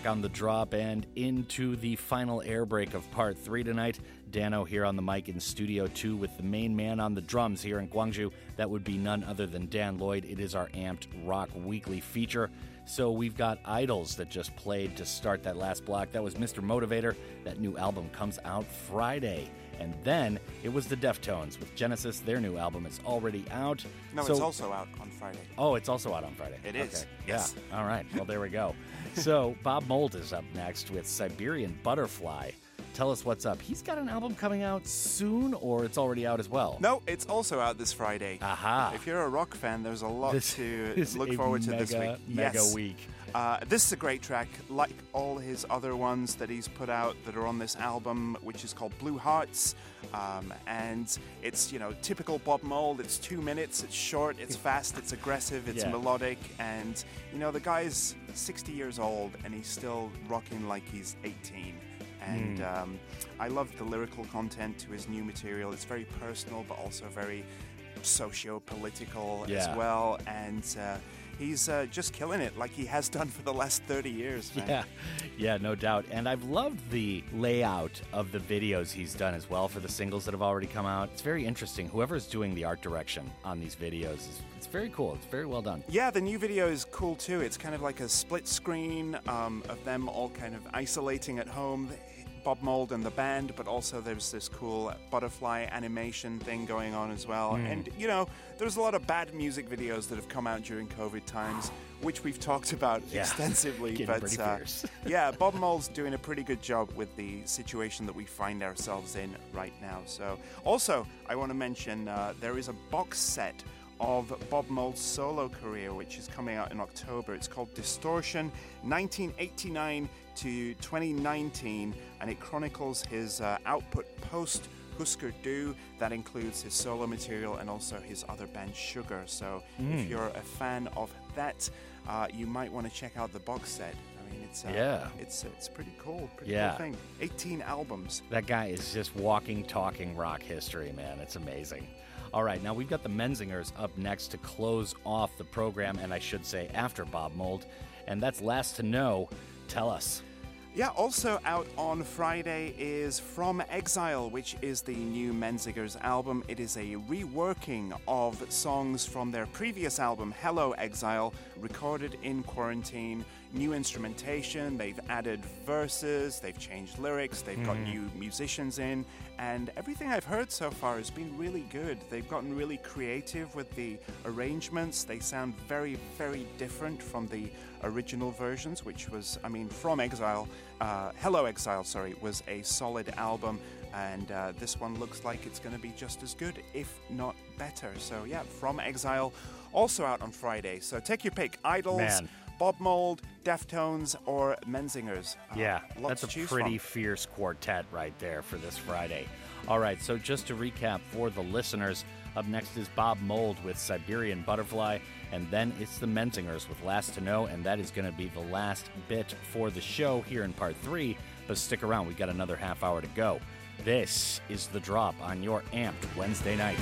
back on the drop and into the final air break of part three tonight. Dano here on the mic in Studio 2 with the main man on the drums here in Gwangju. That would be none other than Dan Lloyd. It is our Amped Rock Weekly feature. So we've got IDLES that just played to start that last block. That was Mr. Motivator. That new album comes out Friday. And then it was the Deftones with Genesis. Their new album is already out. No, So- it's also out on Friday. Oh, it's also out on Friday. It is, Okay. yes. Yeah. All right. Well, there we go. (laughs) so Bob Mould is up next with Siberian Butterfly. Tell us what's up. He's got an album coming out soon, or it's already out as well. No, it's also out this Friday. Aha. If you're a rock fan, there's a lot This to (laughs) look forward to this week. mega yes. week. Uh, this is a great track, like all his other ones that he's put out that are on this album, which is called Blue Hearts. Um, and it's, you know, typical Bob Mould. It's two minutes, it's short, it's (laughs) fast, it's aggressive, it's Yeah. melodic. And, you know, the guy's 60 years old and he's still rocking like he's 18. And Mm. um, I love the lyrical content to his new material. It's very personal, but also very socio-political Yeah. as well. And uh, he's uh, just killing it, like he has done for the last 30 years. Man. Yeah, yeah, no doubt. And I've loved the layout of the videos he's done as well for the singles that have already come out. It's very interesting. Whoever's doing the art direction on these videos is it's very cool. It's very well done. Yeah, the new video is cool too. It's kind of like a split screen um, of them all kind of isolating at home. Bob Mould and the band, but also there's this cool butterfly animation thing going on as well. Mm. And, you know, there's a lot of bad music videos that have come out during COVID times, which we've talked about Yeah. extensively. (laughs) But uh, (laughs) yeah, Bob Mould's doing a pretty good job with the situation that we find ourselves in right now. So, also, I want to mention uh, there is a box set of Bob Mould's solo career, which is coming out in October. It's called Distortion 1989 to 2019, and it chronicles his uh, output post Husker Du. That includes his solo material and also his other band Sugar. So, Mm. if you're a fan of that, uh, you might want to check out the box set. I mean, it's uh, Yeah. it's it's pretty cool. Pretty Yeah. cool thing. 18 albums. That guy is just walking, talking rock history, man. It's amazing. All right, now we've got the Menzingers up next to close off the program, and I should say after Bob Mould, and that's Last to Know. Tell us. Yeah, also out on Friday is From Exile, which is the new Menzingers album. It is a reworking of songs from their previous album, Hello Exile, recorded in quarantine. New instrumentation, they've added verses, they've changed lyrics, they've got Mhm. new musicians in, and everything I've heard so far has been really good. They've gotten really creative with the arrangements. They sound very, very different from the original versions, which was, I mean, From Exile, uh, Hello Exile, sorry, was a solid album, and uh, this one looks like it's going to be just as good, if not better. So, yeah, From Exile, also out on Friday. So take your pick IDLES, Man. Bob Mould, Deftones, or Menzingers. Uh, Yeah, that's a pretty from. fierce quartet right there for this Friday. All right, so just to recap for the listeners, up next is Bob Mould with Siberian Butterfly, and then it's the Menzingers with Last to Know, and that is going to be the last bit for the show here in part three. But stick around, we got another half hour to go. This is the drop on your amped Wednesday night.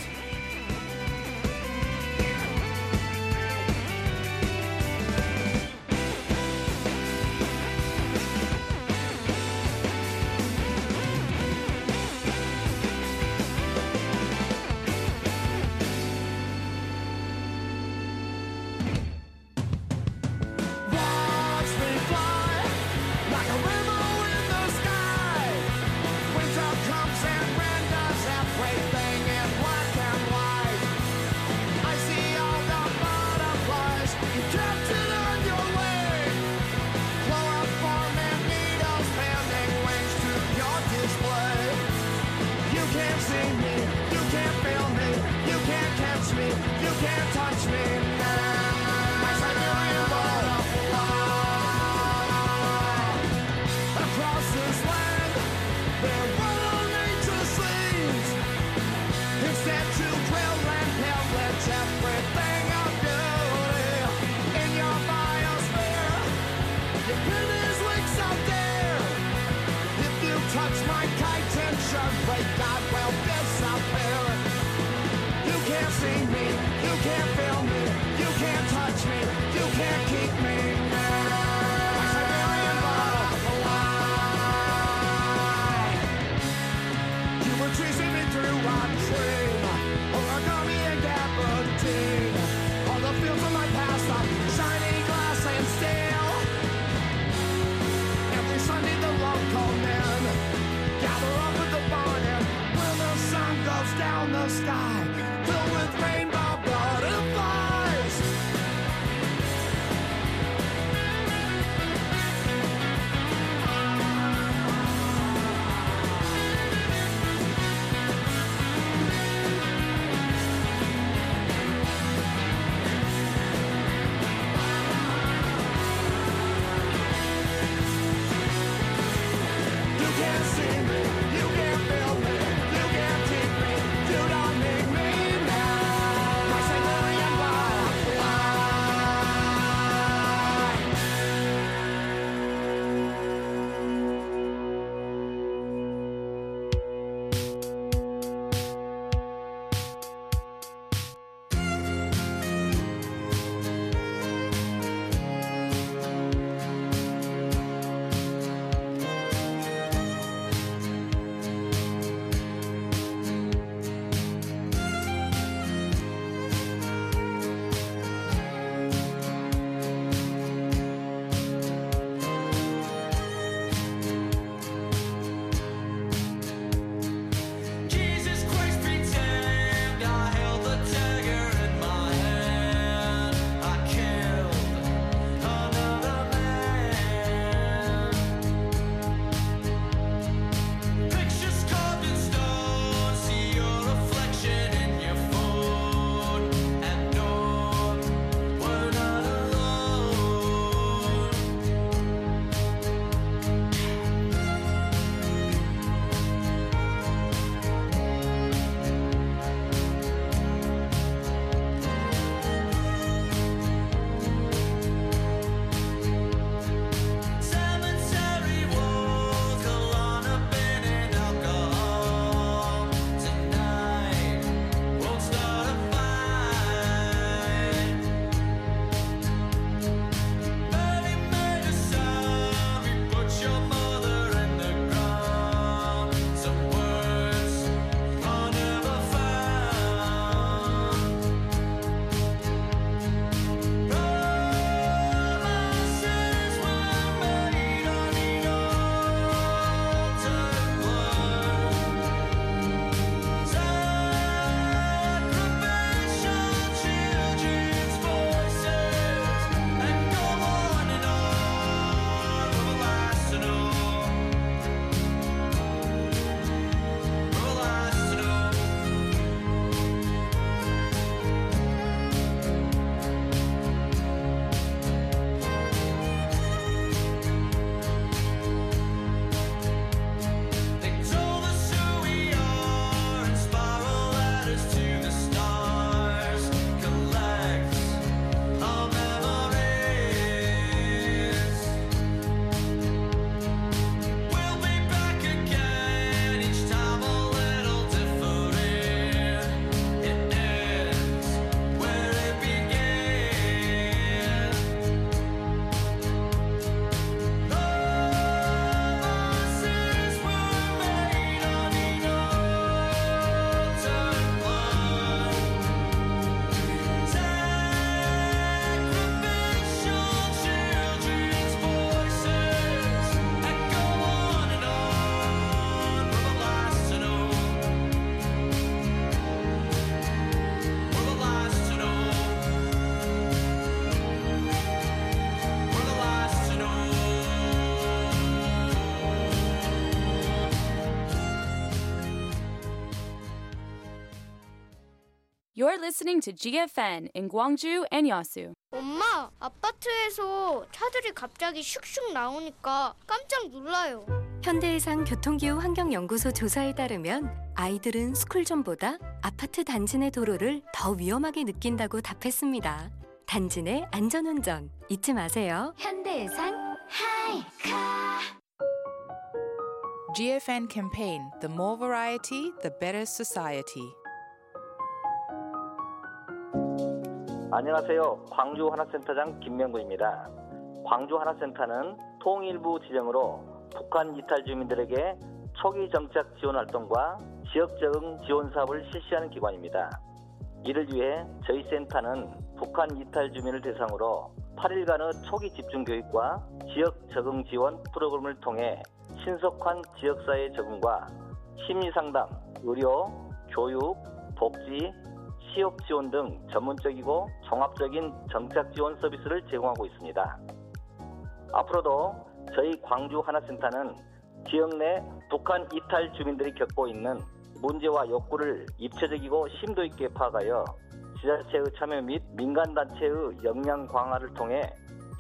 You're listening to GFN in Gwangju and Yasu. 엄마, 아파트에서 차들이 갑자기 슉슉 나오니까 깜짝 놀라요. 현대해상 교통기후 환경연구소 조사에 따르면 아이들은 스쿨존보다 아파트 단지 내 도로를 더 위험하게 느낀다고 답했습니다. 단지 내 안전운전 잊지 마세요. 현대해상 하이카. GFN campaign The more variety, the better society. 안녕하세요. 광주 하나센터장 김명구입니다. 광주 하나센터는 통일부 지정으로 북한 이탈 주민들에게 초기 정착 지원 활동과 지역 적응 지원 사업을 실시하는 기관입니다. 이를 위해 저희 센터는 북한 이탈 주민을 대상으로 8일간의 초기 집중 교육과 지역 적응 지원 프로그램을 통해 신속한 지역사회 적응과 심리 상담, 의료, 교육, 복지, 취업 지원 등 전문적이고 종합적인 정착 지원 서비스를 제공하고 있습니다. 앞으로도 저희 광주 하나센터는 지역 내 북한 이탈 주민들이 겪고 있는 문제와 욕구를 입체적이고 심도 있게 파악하여 지자체의 참여 및 민간단체의 역량 강화를 통해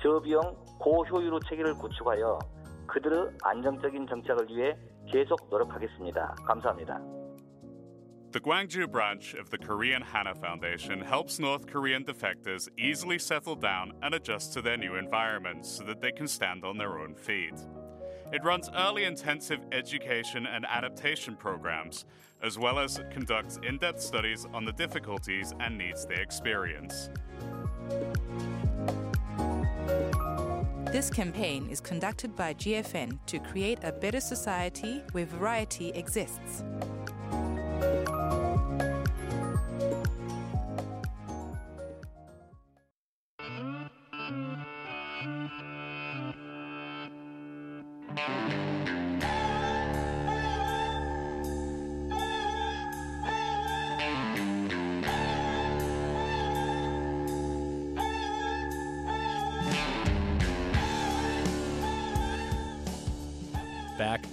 저비용 고효율의 체계를 구축하여 그들의 안정적인 정착을 위해 계속 노력하겠습니다. 감사합니다. The Gwangju branch of the Korean Hana Foundation helps North Korean defectors easily settle down and adjust to their new environments so that they can stand on their own feet. It runs early intensive education and adaptation programs, as well as conducts in depth studies on the difficulties and needs they experience. This campaign is conducted by GFN to create a better society where variety exists. Back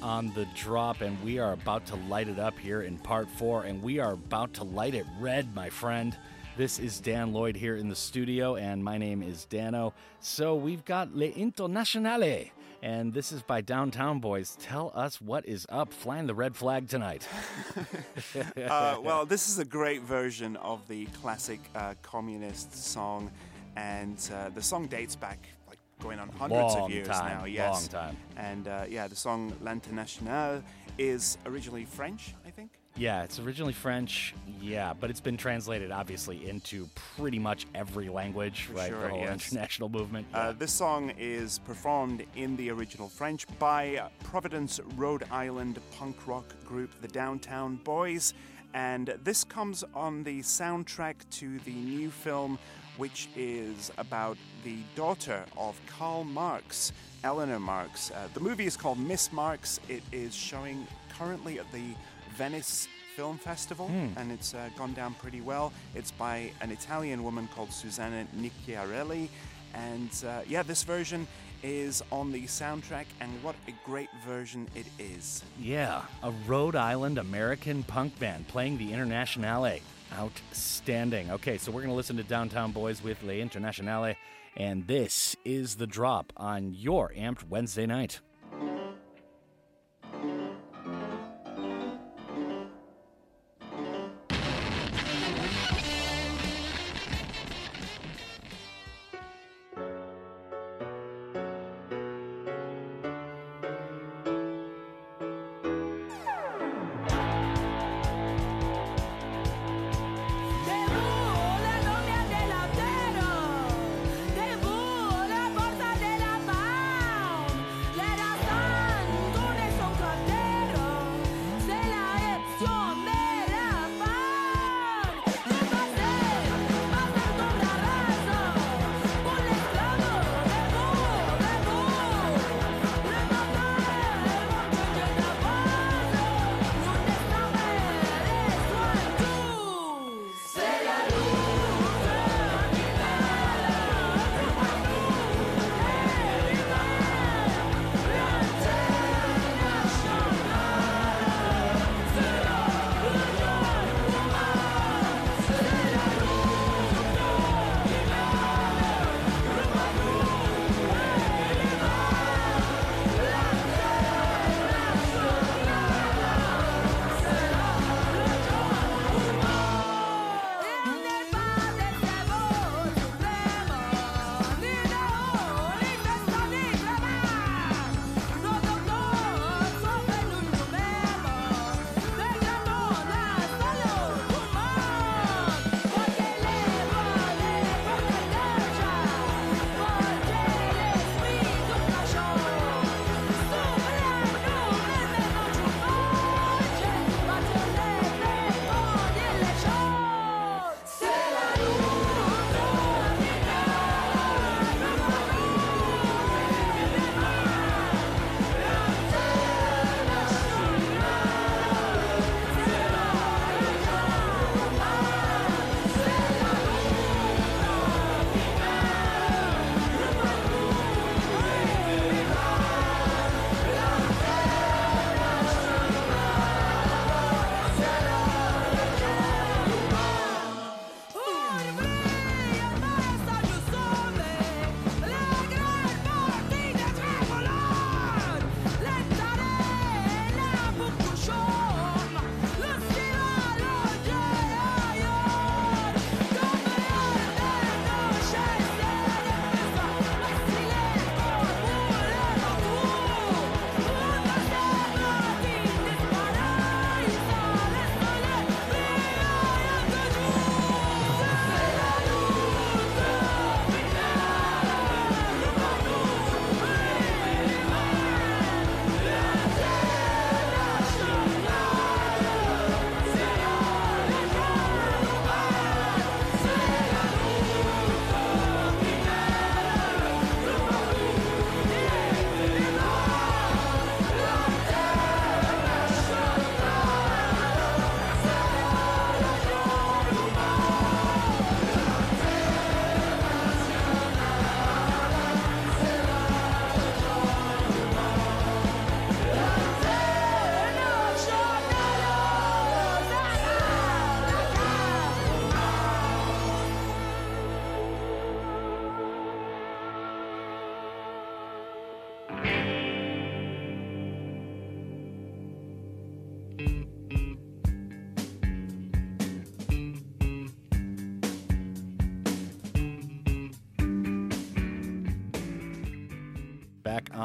on the drop, and we are about to light it up here in part four, and we are about to light it red, my friend. This is Dan Lloyd here in the studio, and my name is Dano. So we've got Le Internationale, and this is by Downtown Boys. Tell us what is up, flying the red flag tonight. (laughs) (laughs) uh, well, this is a great version of the classic uh, communist song, and uh, the song dates back like going on hundreds Long of years time, now. Yes, long time. And uh, yeah, the song L'Internationale is originally French, I think. Yeah, it's originally French. Yeah, but it's been translated obviously into pretty much every language, right? sure, the whole yes. international movement. Uh, this song is performed in the original French by Providence, Rhode Island punk rock group The Downtown Boys. And this comes on the soundtrack to the new film, which is about the daughter of Karl Marx, Eleanor Marx. Uh, the movie is called Miss Marx. It is showing currently at the Venice Film Festival, Hmm. and it's uh, gone down pretty well. It's by an Italian woman called Susanna Nicchiarelli, and uh, yeah, this version is on the soundtrack, and what a great version it is. Yeah, a Rhode Island American punk band playing the Internationale. Outstanding. Okay, so we're going to listen to Downtown Boys with Le Internationale, and this is the drop on your Amped Wednesday night.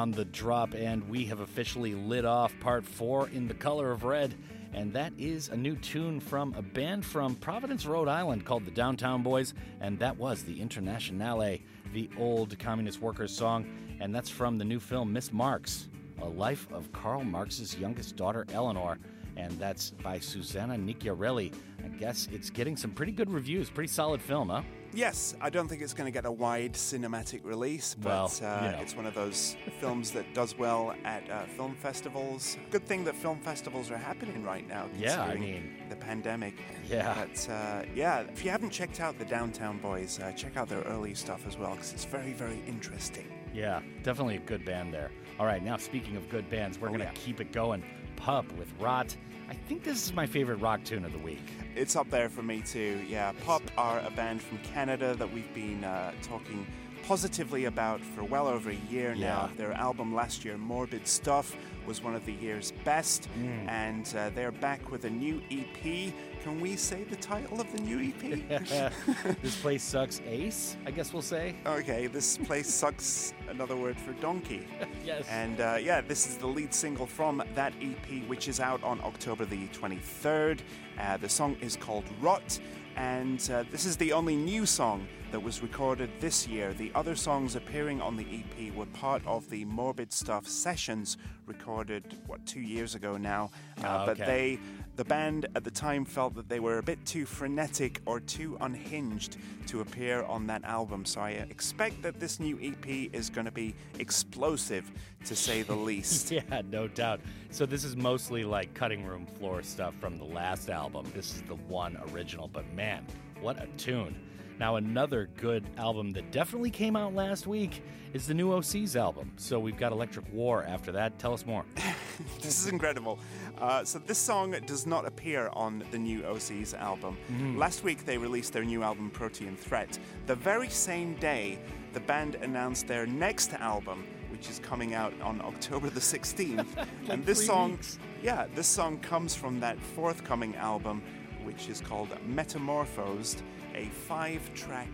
On the drop, and we have officially lit off part four in the color of red. And that is a new tune from a band from Providence, Rhode Island called the Downtown Boys, and that was the Internationale, the old communist workers song, and that's from the new film Miss Marx, a life of Karl Marx's youngest daughter, Eleanor and that's by Susanna Nicchiarelli. I guess it's getting some pretty good reviews. Pretty solid film, huh? Yes, I don't think it's going to get a wide cinematic release, but Well, uh, you know. it's one of those films that does well at uh, film festivals. Good thing that film festivals are happening right now. Yeah, I mean- the pandemic. Yeah. But uh, yeah, if you haven't checked out the Downtown Boys, uh, check out their early stuff as well because it's very, very interesting. Yeah, definitely a good band there. All right, now speaking of good bands, we're Oh, going to yeah. keep it going. PUP with Rot. I think this is my favorite rock tune of the week. It's up there for me too. Yeah, PUP are a band from Canada that we've been uh, talking positively about for well over a year now. Their album last year, Morbid Stuff, was one of the year's best, Mm. and uh, they're back with a new EP. Can we say the title of the new EP? (laughs) this place sucks ace, I guess we'll say. Okay, this place sucks. Another word for donkey. (laughs) yes. And uh, yeah, this is the lead single from that EP, which is out on October the 23rd. Uh, the song is called Rot, and uh, this is the only new song that was recorded this year. The other songs appearing on the EP were part of the Morbid Stuff sessions recorded, what, two years ago now. Uh, Ah, But they the band at the time felt that they were a bit too frenetic or too unhinged to appear on that album. So I expect that this new EP is going to be explosive, to say the (laughs) least. yeah, no doubt. So this is mostly like cutting room floor stuff from the last album. This is the one original, but man, what a tune. Now another good album that definitely came out last week is the new Osees album. So we've got Electric War after that. Tell us more. (laughs) this is incredible. Uh, so this song does not appear on the new Osees album. Mhm. Last week they released their new album Protein Threat. The very same day, the band announced their next album, which is coming out on October the 16th. (laughs) and this song, weeks. yeah, this song comes from that forthcoming album, which is called Metamorphosed, a five-track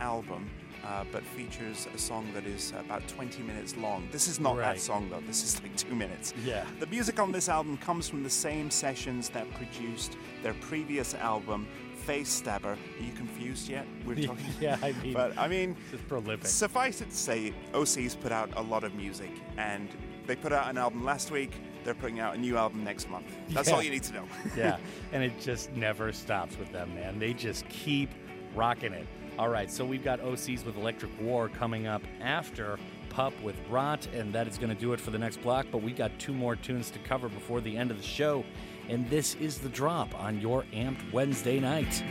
album. Uh, but features a song that is about 20 minutes long. This is not Right. that song though. This is like two minutes. Yeah. The music on this album comes from the same sessions that produced their previous album, Face Stabber. Are you confused yet? We're (laughs) talking. yeah, I mean, But I mean, it's prolific. suffice it to say, Osees put out a lot of music, and they put out an album last week. They're putting out a new album next month. That's Yeah. all you need to know. yeah, (laughs) and it just never stops with them, man. They just keep rocking it. All right, so we've got Osees with Electric War coming up after Pup with Rot, and that is going to do it for the next block. But we got two more tunes to cover before the end of the show, and this is the drop on your Amped Wednesday night.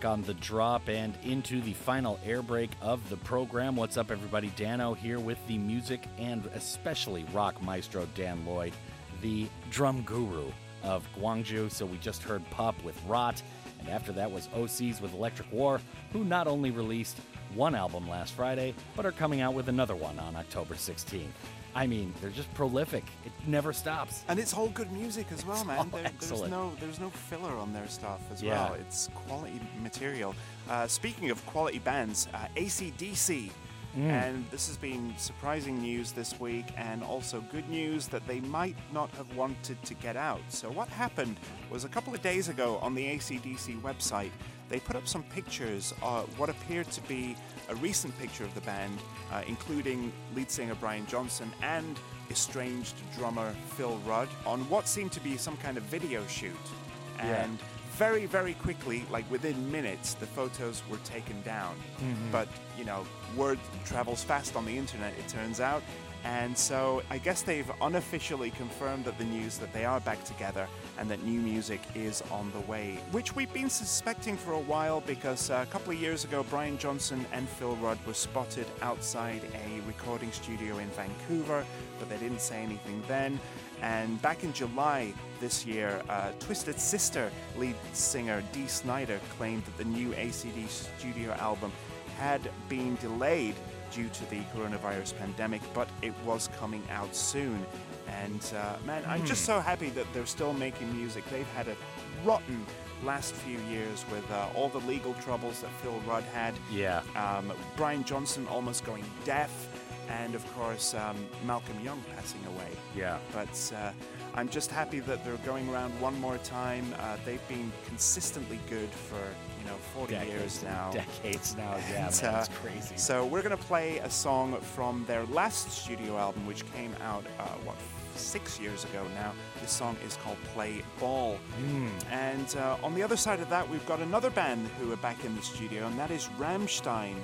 Back on the drop and into the final air break of the program. What's up, everybody? Dano here with the music and especially rock maestro Dan Lloyd, the drum guru of Gwangju. So we just heard PUP with Rot, and after that was Osees with Electric War, who not only released one album last Friday, but are coming out with another one on October 16th. I mean, they're just prolific. Never stops. And it's all good music as well, It's man. There- there's no there's no filler on their stuff as Yeah. well. It's quality material. Uh, speaking of quality bands, uh, AC/DC. Mm. And this has been surprising news this week, and also good news that they might not have wanted to get out. So, what happened was a couple of days ago on the AC/DC website, they put up some pictures, of what appeared to be a recent picture of the band, uh, including lead singer Brian Johnson and estranged drummer Phil Rudd, on what seemed to be some kind of video shoot. Yeah. And very, very quickly, like within minutes, the photos were taken down. Mhm. But, you know, word travels fast on the internet, it turns out. And so I guess they've unofficially confirmed that the news that they are back together and that new music is on the way, which we've been suspecting for a while because uh, a couple of years ago, Brian Johnson and Phil Rudd were spotted outside a recording studio in Vancouver, but they didn't say anything then. And back in July this year, uh, Twisted Sister lead singer Dee Snider claimed that the new ACD studio album had been delayed due to the coronavirus pandemic, but it was coming out soon. And uh, man, I'm just Hmm. so happy that they're still making music. They've had a rotten last few years with uh, all the legal troubles that Phil Rudd had. Yeah. Um, Brian Johnson almost going deaf, and of course um, Malcolm Young passing away. Yeah. But uh, I'm just happy that they're going around one more time. Uh, they've been consistently good for you know 40 Decades years now. (laughs) decades now, yeah, And, man, uh, crazy. So we're gonna play a song from their last studio album, which came out uh, what six years ago now. This song is called Play Ball. Hmm. And uh, on the other side of that, we've got another band who are back in the studio, and that is Rammstein.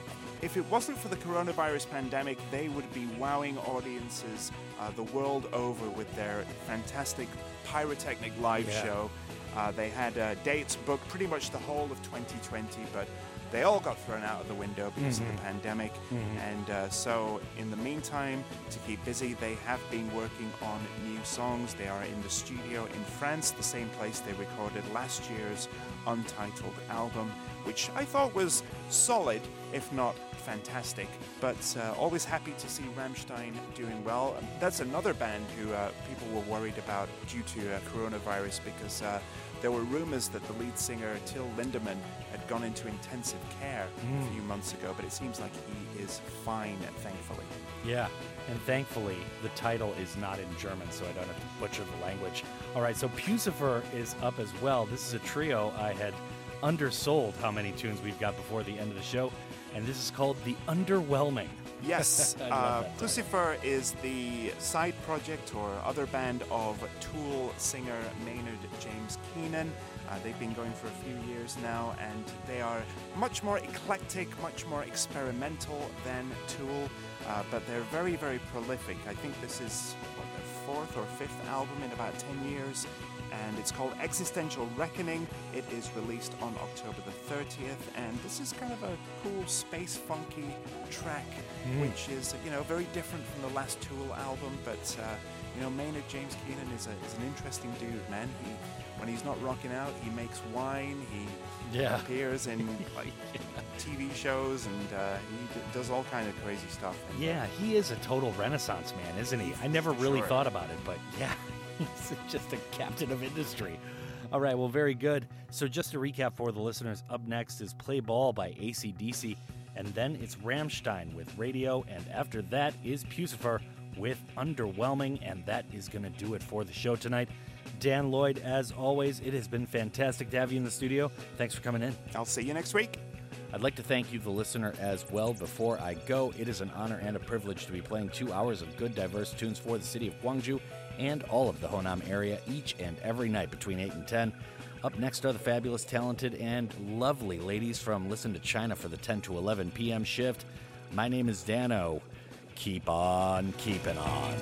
If it wasn't for the coronavirus pandemic, they would be wowing audiences uh, the world over with their fantastic pyrotechnic live Yeah. show. Uh, they had uh, dates booked pretty much the whole of 2020, but they all got thrown out of the window because of Mhm. the pandemic. Mhm. And uh, so, in the meantime, to keep busy, they have been working on new songs. They are in the studio in France, the same place they recorded last year's untitled album, which I thought was solid, if not fantastic. But uh, always happy to see Rammstein doing well. That's another band who uh, people were worried about due to uh, coronavirus because uh, there were rumors that the lead singer Till Lindemann had gone into intensive care a Mm. few months ago, but it seems like he is fine, thankfully. Yeah, and thankfully the title is not in German, so I don't have to butcher the language. All right, so Puscifer is up as well. This is a trio I had undersold how many tunes we've got before the end of the show, and this is called The Underwhelming. Yes, (laughs) uh. Puscifer is the side project or other band of Tool singer Maynard James Keenan. Uh, they've been going for a few years now, and they are much more eclectic, much more experimental than Tool, uh, but they're very, very prolific. I think this is what, their fourth or fifth album in about 10 years, and it's called Existential Reckoning. It is released on October the 30th, and this is kind of a cool space funky track, Mm. which is you know very different from the last Tool album. But uh, you know Maynard James Keenan is, a, is an interesting dude, man. He when he's not rocking out, he makes wine. He Yeah. appears in (laughs) like TV shows, and uh, he d- does all kind of crazy stuff. And, Yeah, he is a total renaissance man, isn't he? I never really Sure. thought about it, but yeah, (laughs) he's just a captain of industry. All right, well, very good. So, just to recap for the listeners, up next is Play Ball by AC/DC, and then it's Rammstein with Radio, and after that is Puscifer with Underwhelming, and that is going to do it for the show tonight. Dan Lloyd, as always, it has been fantastic to have you in the studio. Thanks for coming in. I'll see you next week. I'd like to thank you, the listener, as well. Before I go, it is an honor and a privilege to be playing two hours of good, diverse tunes for the city of Gwangju and all of the Honam area each and every night between 8 and 10. Up next are the fabulous, talented, and lovely ladies from Listen to China for the 10 to 11 p.m. shift. My name is Dano. Keep on keeping on.